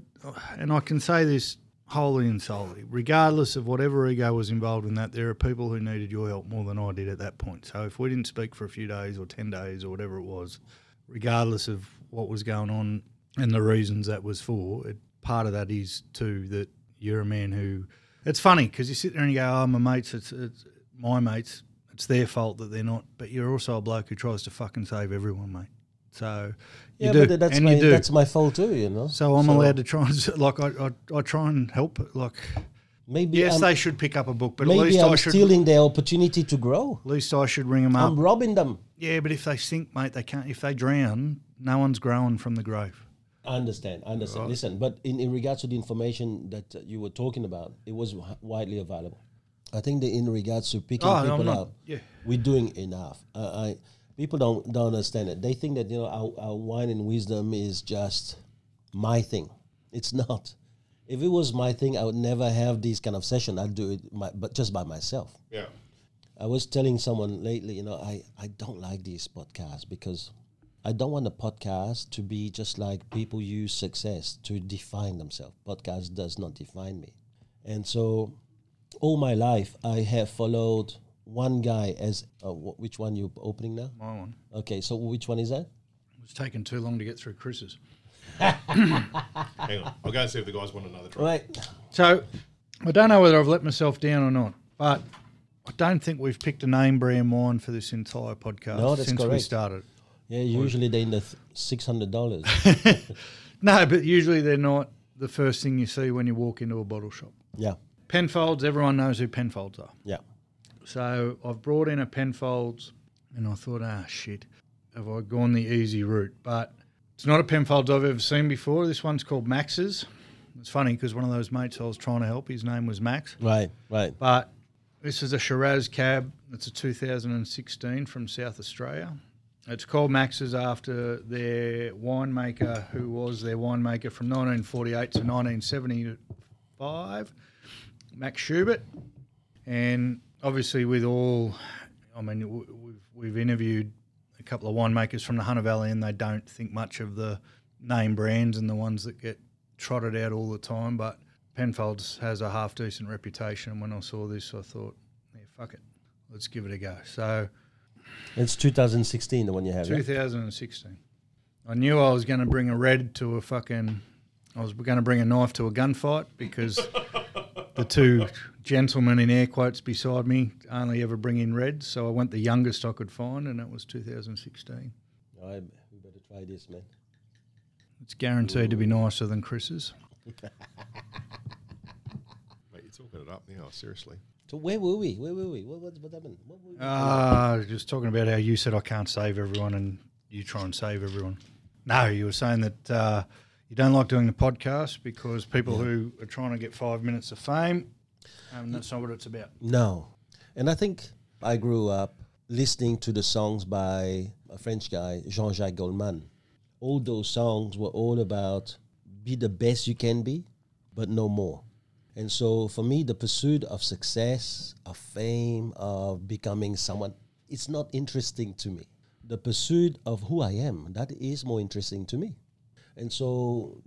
and I can say this wholly and solely, regardless of whatever ego was involved in that, there are people who needed your help more than I did at that point. So if we didn't speak for a few days or ten days or whatever it was, regardless of what was going on and the reasons that was for, it, part of that is too that you're a man who. It's funny because you sit there and you go, "Oh, my mates, it's, it's my mates." It's their fault that they're not, but you're also a bloke who tries to fucking save everyone, mate. So you yeah, do, but that's and my you do. that's my fault too, you know. so I'm allowed to try and like I, I, I try and help. Like maybe yes, I'm, they should pick up a book, but at maybe least I'm I should. stealing their opportunity to grow. At least I should ring them up. I'm robbing them. yeah, but if they sink, mate, they can't. If they drown, no one's growing from the grave. I understand. I understand. Listen, but in, in regards to the information that uh, you were talking about, it was widely available. I think that in regards to picking Oh, people not- out, yeah. we're doing enough. Uh, I people don't don't understand it. They think that you know our, our wine and wisdom is just my thing. It's not. If it was my thing, I would never have this kind of session. I'd do it, my, but just by myself. yeah. I was telling someone lately, you know, I, I don't like these podcasts because I don't want a podcast to be just like people use success to define themselves. Podcast does not define me. And so all my life I have followed one guy as uh, wh- which one you're opening now? My one. Okay, so which one is that? It's taken too long to get through Chris's. Hang on. I'll go and see if the guys want another try. Right. So I don't know whether I've let myself down or not, but I don't think we've picked a name brand wine for this entire podcast No, that's since we correct. started. Yeah, usually they're in the th- six hundred dollars. No, but usually they're not the first thing you see when you walk into a bottle shop. yeah, Penfolds, everyone knows who Penfolds are. yeah. So I've brought in a Penfolds, and I thought, ah, shit, have I gone the easy route? But it's not a Penfolds I've ever seen before. This one's called Max's. It's funny because one of those mates I was trying to help, his name was Max. Right, right. But this is a Shiraz cab. It's a 2016 from South Australia. It's called Max's after their winemaker, who was their winemaker from 1948 to 1975, Max Schubert. And obviously, with all, I mean, we've, we've interviewed a couple of winemakers from the Hunter Valley, and they don't think much of the name brands and the ones that get trotted out all the time. But Penfolds has a half decent reputation. And when I saw this, I thought, yeah, fuck it, let's give it a go. So It's 2016, the one you have. yeah? 2016. I knew I was going to bring a red to a fucking. I was going to bring a knife to a gunfight because the two gentlemen in air quotes beside me only ever bring in reds. So I went the youngest I could find, and that was 2016. All right, we better try this, man. It's guaranteed to be nicer than Chris's. Mate, you're talking it up now, seriously. So where were we? Where were we? What, what, what happened? What were we? Uh, just talking about how you said I can't save everyone and you try and save everyone. No, you were saying that uh, you don't like doing the podcast because people who are trying to get five minutes of fame, and that's not what it's about. No. And I think I grew up listening to the songs by a French guy, Jean Jacques Goldman. All those songs were all about be the best you can be, but no more. And so for me, the pursuit of success, of fame, of becoming someone, it's not interesting to me. The pursuit of who I am, that is more interesting to me. And so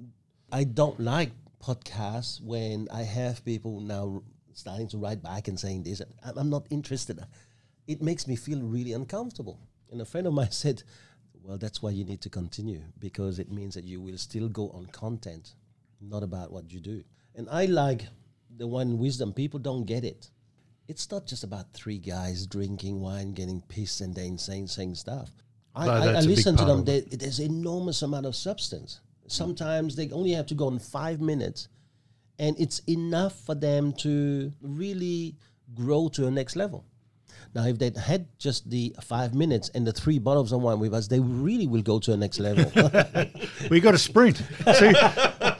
I don't like podcasts when I have people now starting to write back and saying this. I'm not interested. It makes me feel really uncomfortable. And a friend of mine said, Well, that's why you need to continue because it means that you will still go on content, not about what you do. And I like the one wisdom. People don't get it. It's not just about three guys drinking wine, getting pissed, and then saying saying stuff. I, I, I that's a big listen to them. There, there's an enormous amount of substance. Sometimes they only have to go in five minutes, and it's enough for them to really grow to a next level. Now, if they had just the five minutes and the three bottles of wine with us, they really will go to a next level. We got a sprint. See,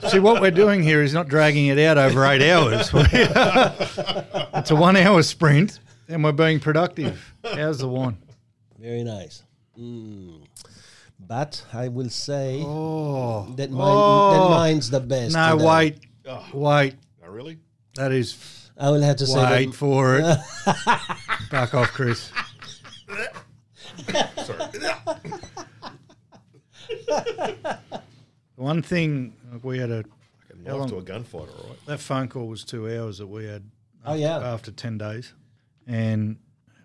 see, what we're doing here is not dragging it out over eight hours. it's a one-hour sprint, and we're being productive. How's the wine? Very nice. Mm. But I will say Oh, that, mine, Oh. that mine's the best. no, today. wait, wait. Oh, really? That is I will have to say wait for it. Back off, Chris. Sorry. One thing we had a Fucking How knife long- to a gunfight, all right. that phone call was two hours that we had. Oh, yeah. after ten days, and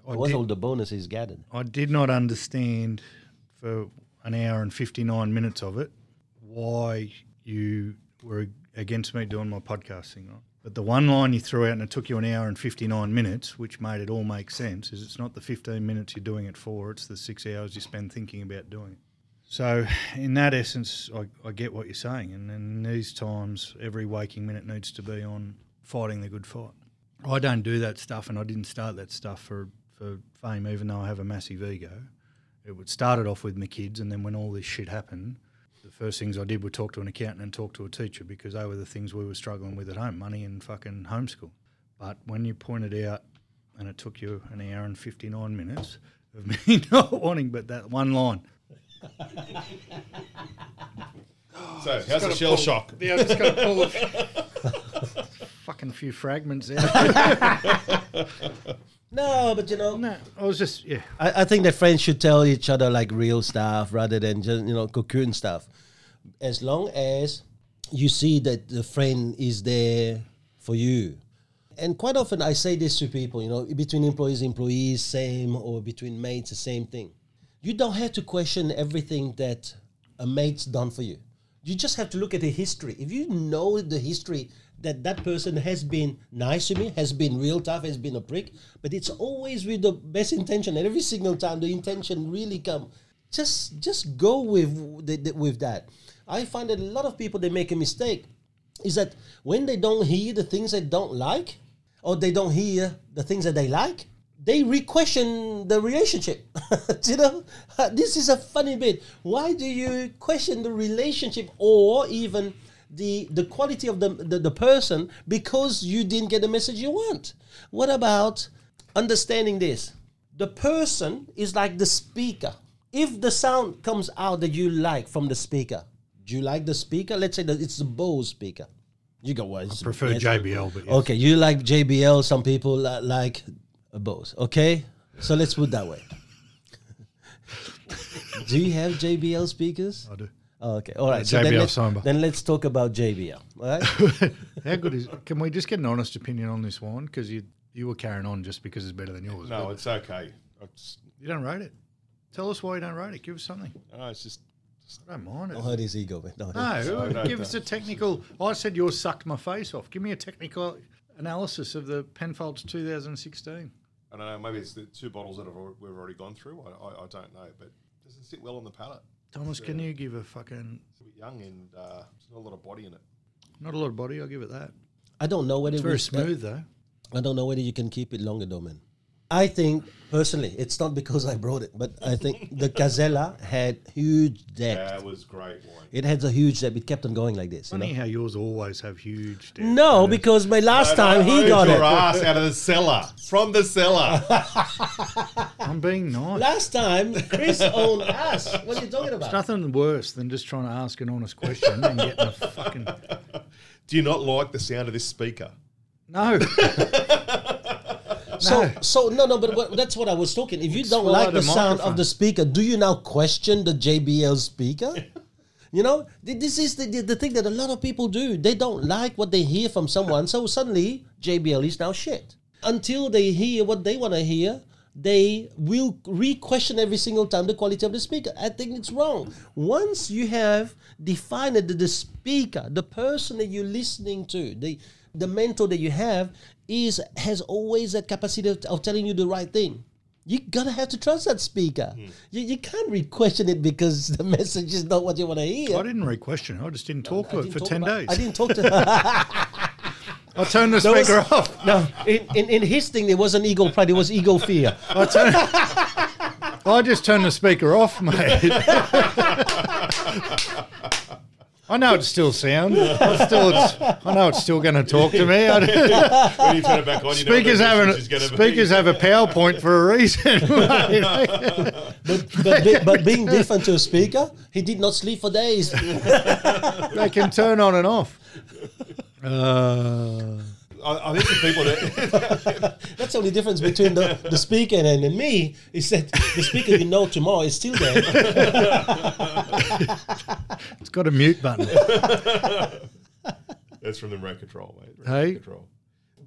I was did, all the bonuses gathered. I did not understand for an hour and 59 minutes of it why you were against me doing my podcasting. Right? But the one line you threw out and it took you an hour and 59 minutes, which made it all make sense, is it's not the 15 minutes you're doing it for, it's the six hours you spend thinking about doing it. So, in that essence, I, I get what you're saying. And in these times, every waking minute needs to be on fighting the good fight. I don't do that stuff, and I didn't start that stuff for, for fame, even though I have a massive ego. It would started off with my kids, and then when all this shit happened, the first things I did were talk to an accountant and talk to a teacher because they were the things we were struggling with at home, money and fucking homeschool. But when you pointed out, and it took you an hour and 59 minutes of me not wanting but that one line. So, how's the shell shock? Yeah, I just got to pull a fucking few fragments out. No, but you know, no, I was just, yeah. I, I think that friends should tell each other like real stuff rather than just you know cocoon stuff. As long as you see that the friend is there for you. And quite often I say this to people, you know, between employees, employees, same, or between mates, the same thing. You don't have to question everything that a mate's done for you. You just have to look at the history. If you know the history that that person has been nice to me, has been real tough, has been a prick, but it's always with the best intention. And every single time the intention really come, just just go with the, the- with that. I find that a lot of people they make a mistake is that when they don't hear the things they don't like, or they don't hear the things that they like, they re-question the relationship. you know, this is a funny bit. Why do you question the relationship or even the the quality of the, the the person because you didn't get the message you want? What about understanding this? The person is like the speaker. If the sound comes out that you like from the speaker, do you like the speaker? Let's say that it's the Bose speaker. You go, well, it's- prefer. JBL, but yes. Okay, you like JBL. Some people li- like a Bose. Okay, so let's put that way. Do you have JBL speakers? I do. Oh, okay, all right. JBL then, let's, Samba. then let's talk about JBL. All right. How good is? Can we just get an honest opinion on this one? Because you you were carrying on just because it's better than yours. No, it's okay. It's, you don't rate it. Tell us why you don't rate it. Give us something. no, it's just I don't mind it. Don't hurt his ego, man. Don't No, No, no, give no. us a technical. I said yours sucked my face off. Give me a technical analysis of the Penfolds 2016. I don't know. Maybe it's the two bottles that have, we've already gone through. I, I, I don't know, but it doesn't sit well on the palate. Thomas, can you give a fucking It's a bit young and uh, there's not a lot of body in it. not a lot of body? I'll give it that. I don't know whether It's very we- smooth though. I don't know whether you can keep it longer though, man. I think personally, it's not because I brought it, but I think the Casella had huge depth. That was great wine. It had a huge depth. It kept on going like this. You know? how yours always have huge. depth. No, because my last time he got your it. ass out of the cellar from the cellar. I'm being nice. Last time Chris owned us. What are you talking about? It's nothing worse than just trying to ask an honest question and getting a fucking Do you not like the sound of this speaker? no. So, No. so no, no, but what, that's what I was talking. If you don't Swallow like the, the sound microphone. of the speaker, do you now question the JBL speaker? you know, this is the, the, the thing that a lot of people do. They don't like what they hear from someone, so suddenly JBL is now shit. Until they hear what they want to hear, they will re-question every single time the quality of the speaker. I think it's wrong. Once you have defined that the speaker, the person that you're listening to, the the mentor that you have is has always that capacity of, of telling you the right thing. You gotta have to trust that speaker. Hmm. You, you can't re-question it because the message is not what you want to hear. I didn't re-question it. I just didn't talk to I it for ten about- days. I didn't talk to her. I turned the There was- speaker off. No, in, in, in his thing, there wasn't ego pride, it was ego fear. I, turned, I just turned the speaker off, mate. I know it's still sound. I still, it's, I know it's still going to talk to me. When you turn it back on, you speakers know have what the an, message is gonna speakers be. have a PowerPoint for a reason. But, but, be- but being different to a speaker, he did not sleep for days. they can turn on and off. Uh, I, I think the people that That's the only difference between the, the speaker and, and me is that the speaker you know tomorrow is still there. it's got a mute button. that's from the remote control, mate. Remote Hey. control.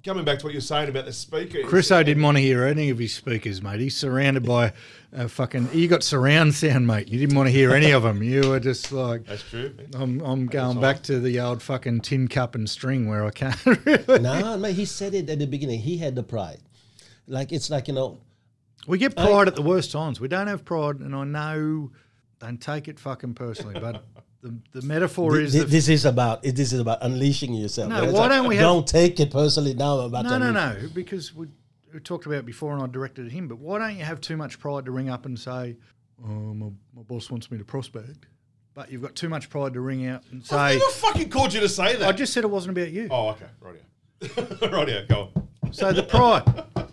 Coming back to what you're saying about the speaker, Chriso didn't want to hear any of his speakers, mate. He's surrounded by a fucking. You got surround sound, mate. You didn't want to hear any of them. You were just like, That's true. man. I'm, I'm going back to the old fucking tin cup and string where I can't. Really. nah, man, he said it at the beginning. He had the pride. Like, it's like, you know, We get pride at the worst times. We don't have pride, and I know. Don't take it fucking personally, but the, the metaphor thi- is thi- the this is about it. This is about unleashing yourself. No, It's why like, don't we have- Don't take it personally now. I'm About No, to no, unleash- no. Because we, we talked about it before, and I directed at him. But why don't you have too much pride to ring up and say, "Oh, my, my boss wants me to prospect," but you've got too much pride to ring out and I say, never fucking called you to say that. "I just said it wasn't about you." oh, okay, right right here, go on. So the pride,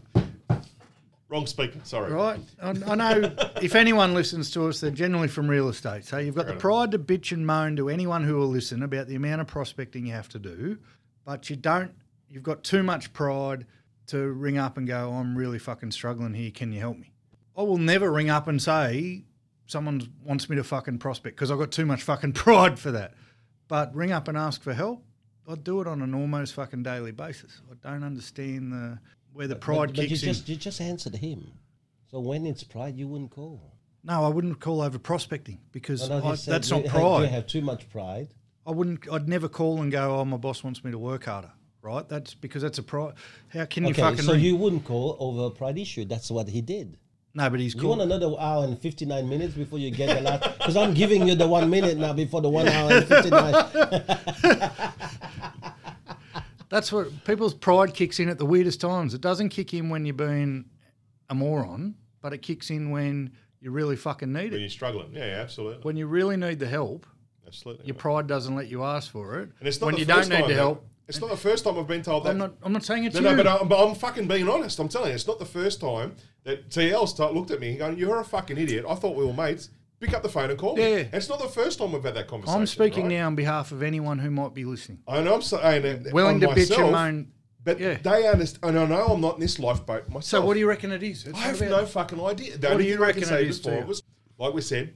Wrong speaker. Sorry. right? I, I know if anyone listens to us, they're generally from real estate. So you've got the Right. pride to bitch and moan to anyone who will listen about the amount of prospecting you have to do, but you don't. You've got too much pride to ring up and go, "I'm really fucking struggling here. Can you help me?" I will never ring up and say someone wants me to fucking prospect because I've got too much fucking pride for that. But ring up and ask for help. I do it on an almost fucking daily basis. I don't understand the where the pride But, but you kicks in. just you just answered him. So when it's pride, you wouldn't call. No, I wouldn't call over prospecting because No, no, I, said that's you not have- pride. You have too much pride. I wouldn't. I'd never call and go, "Oh, my boss wants me to work harder." Right? That's because that's a pride. How can you Okay, fucking? so ring- you wouldn't call over a pride issue. That's what he did. no, but he's cool. You want another hour and 59 minutes before you get the last? Because I'm giving you the one minute now before the one hour and 59. That's what people's pride kicks in at the weirdest times. It doesn't kick in when you're being a moron, but it kicks in when you really fucking need it. When you're struggling. Yeah, absolutely. When you really need the help, absolutely. your pride doesn't let you ask for it. and it's not when the you first don't need time the help. It's not the first time I've been told that. I'm not. I'm not saying it's No, you. no, but, I, but I'm fucking being honest. I'm telling you, it's not the first time that TL start looked at me and going, "You're a fucking idiot." I thought we were mates. Pick up the phone and call me. Yeah. And it's not the first time we've had that conversation. I'm speaking right? now on behalf of anyone who might be listening. I know I'm saying Willing to bitch and myself, moan. but Yeah. they understand. And I know I'm not in this lifeboat myself. So what do you reckon it is? It's I have no fucking idea. The What only do you reckon it is before was, like we said,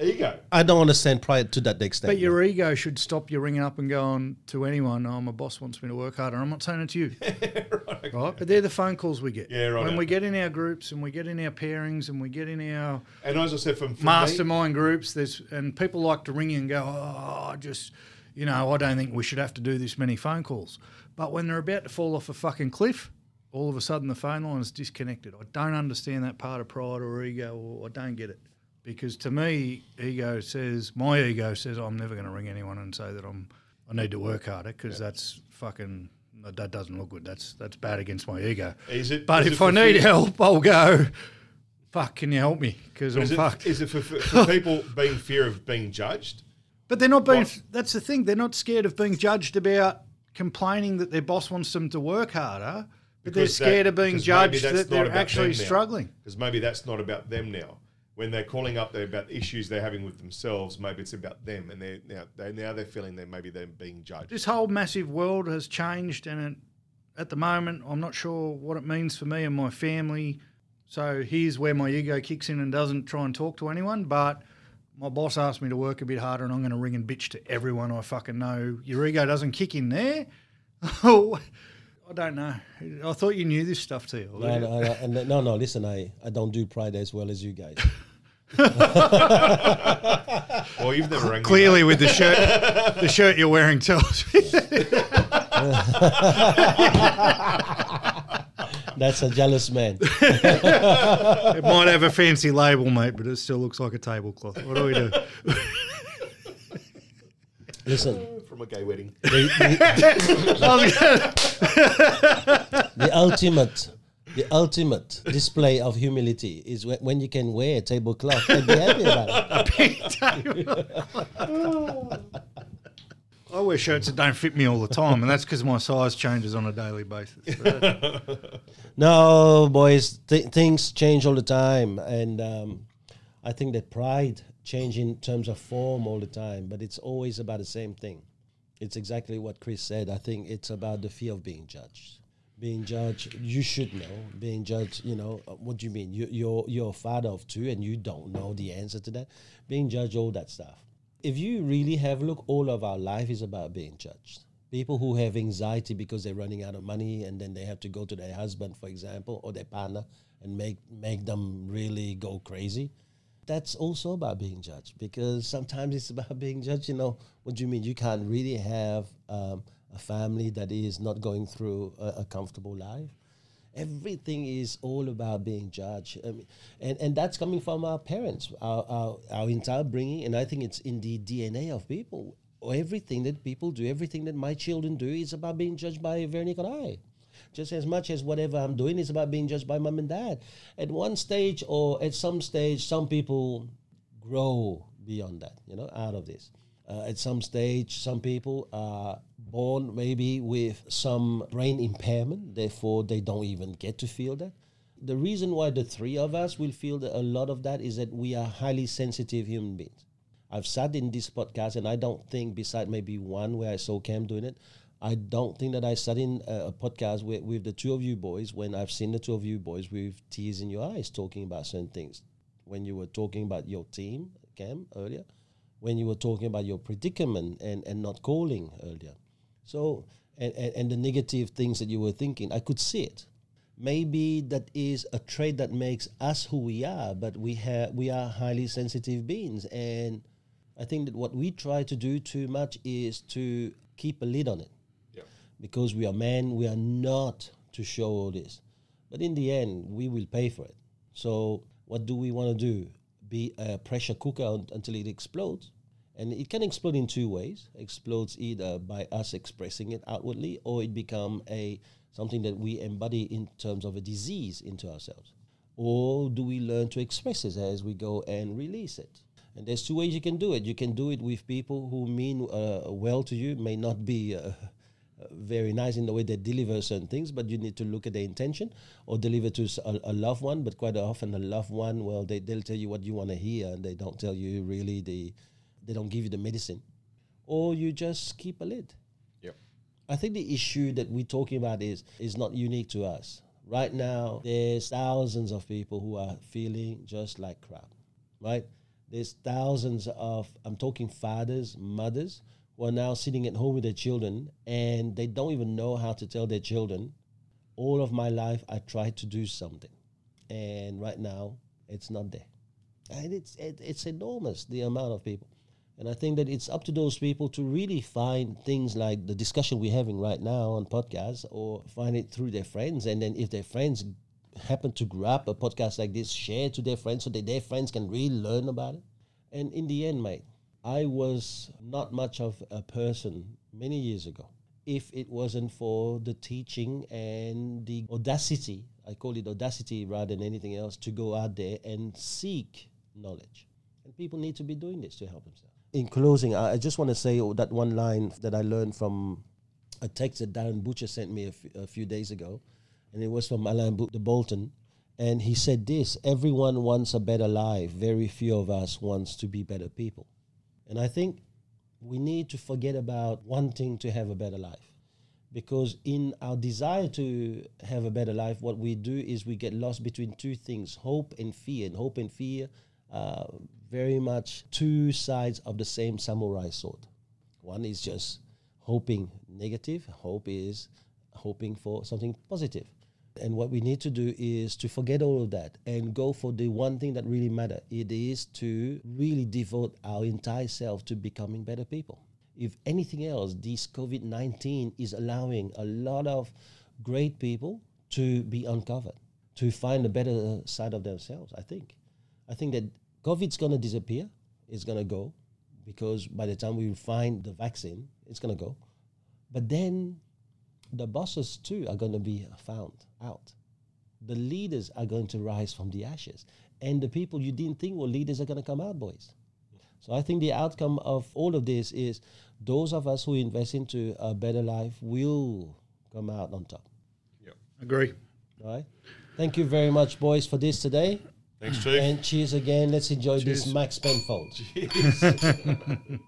ego. I don't understand pride to that extent. But your ego should stop you ringing up and going to anyone, oh, my boss wants me to work harder. I'm not saying it to you. right. right? But they're the phone calls we get. Yeah, right When out. we get in our groups and we get in our pairings and we get in our And as I said, from, from me, mastermind groups, there's and people like to ring you and go, oh, I just, you know, I don't think we should have to do this many phone calls. But when they're about to fall off a fucking cliff, all of a sudden the phone line is disconnected. I don't understand that part of pride or ego, or I don't get it. Because to me, ego says, my ego says, I'm never going to ring anyone and say that I'm, I need to work harder because that's fucking, that doesn't look good. That's that's bad against my ego. Is it? But is if for I need fear- help, I'll go. Fuck, can you help me? Because I'm Is it, fucked. is it for, for, people being fear of being judged? But they're not being. What? That's the thing. They're not scared of being judged about complaining that their boss wants them to work harder. But they're scared that- of being judged that they're actually struggling. Because maybe that's not about them now. When they're calling up, they're about issues they're having with themselves. Maybe it's about them, and they're now they now they're feeling that maybe they're being judged. This whole massive world has changed, and it, at the moment, I'm not sure what it means for me and my family. So here's where my ego kicks in and doesn't try and talk to anyone. But my boss asked me to work a bit harder, and I'm going to ring and bitch to everyone I fucking know. Your ego doesn't kick in there. Oh, I don't know. I thought you knew this stuff too. no, no, no, no, no. Listen, I, I don't do pride as well as you guys. Well, you've never rang Clearly, with the shirt, the shirt you're wearing tells me. That's a jealous man. It might have a fancy label, mate, but it still looks like a tablecloth. What do we do? Listen, From a gay wedding. the, the- the ultimate, the ultimate display of humility is when, when you can wear a tablecloth and be happy about it. I wear shirts that don't fit me all the time, and that's because my size changes on a daily basis. No, boys, th- things change all the time, and um, I think that pride change in terms of form all the time, but it's always about the same thing. It's exactly what Chris said. I think it's about the fear of being judged. Being judged, you should know. Being judged, you know, uh, what do you mean? You, you're you're a father of two, and you don't know the answer to that. Being judged, all that stuff. If you really have look, all of our life is about being judged people who have anxiety because they're running out of money and then they have to go to their husband for example or their partner and make make them really go crazy that's also about being judged because sometimes it's about being judged you know what do you mean you can't really have um, a family that is not going through a, a comfortable life. Everything is all about being judged. I mean, and, and that's coming from our parents our, our, our entire bringing and i think it's in the dna of people. Everything that people do everything that my children do is about being judged by veronique and i. Just as much as whatever i'm doing is about being judged by mom and dad. At one stage or at some stage some people grow beyond that you know out of this. Uh, at some stage some people are born maybe with some brain impairment therefore they don't even get to feel that. The reason why the three of us will feel that a lot of that is that we are highly sensitive human beings. I've sat in this podcast and i don't think beside maybe one where i saw cam doing it i don't think that i sat in a, a podcast with, with the two of you boys when i've seen the two of you boys with tears in your eyes talking about certain things. When you were talking about your team cam earlier when you were talking about your predicament and, and not calling earlier. So, and, and, and the negative things that you were thinking, I could see it. Maybe that is a trait that makes us who we are, but we have we are highly sensitive beings, and I think that what we try to do too much is to keep a lid on it, Yeah. because we are men, we are not to show all this, but in the end, we will pay for it. So, what do we want to do? Be a pressure cooker un- until it explodes, and it can explode in two ways. Explodes either by us expressing it outwardly, or it become a something that we embody in terms of a disease into ourselves. Or do we learn to express it as we go and release it? And there's two ways you can do it. You can do it with people who mean uh, well to you, may not be uh, very nice in the way they deliver certain things, but you need to look at the intention or deliver to a loved one. But quite often, a loved one, well, they, they'll tell you what you want to hear and they don't tell you really the, they don't give you the medicine. Or you just keep a lid. Yep. I think the issue that we're talking about is is not unique to us. Right now, there's thousands of people who are feeling just like crap, right? There's thousands of I'm talking fathers, mothers who are now sitting at home with their children and they don't even know how to tell their children, all of my life I tried to do something, and right now it's not there, and it's it, it's enormous the amount of people. And I think that it's up to those people to really find things like the discussion we're having right now on podcasts or find it through their friends. And then if their friends happen to grab a podcast like this, share to their friends so that their friends can really learn about it. And in the end, mate, I was not much of a person many years ago. If it wasn't for the teaching and the audacity, I call it audacity rather than anything else, to go out there and seek knowledge. And people need to be doing this to help themselves. In closing, I I just want to say that one line that I learned from a text that Darren Butcher sent me a f- a few days ago, and it was from Alain Bu- de Botton. And he said this Everyone wants a better life, very few of us wants to be better people. And I think we need to forget about wanting to have a better life. Because in our desire to have a better life, what we do is we get lost between two things hope and fear. And hope and fear are very much two sides of the same samurai sword. One is just hoping negative, hope is hoping for something positive. And what we need to do is to forget all of that and go for the one thing that really matters. It is to really devote our entire self to becoming better people. If anything else, this COVID 19 is allowing a lot of great people to be uncovered, to find a better side of themselves. I think. I think that COVID's going to disappear. It's going to go because by the time we find the vaccine, it's going to go. But then the bosses too are going to be found out. The leaders are going to rise from the ashes. And the people you didn't think were leaders are going to come out, boys. So I think the outcome of all of this is those of us who invest into a better life will come out on top. Yeah. Agree. All right. Thank you very much, boys, for this today. Thanks, Chief. And cheers again. Let's enjoy this Max Penfold. Cheers.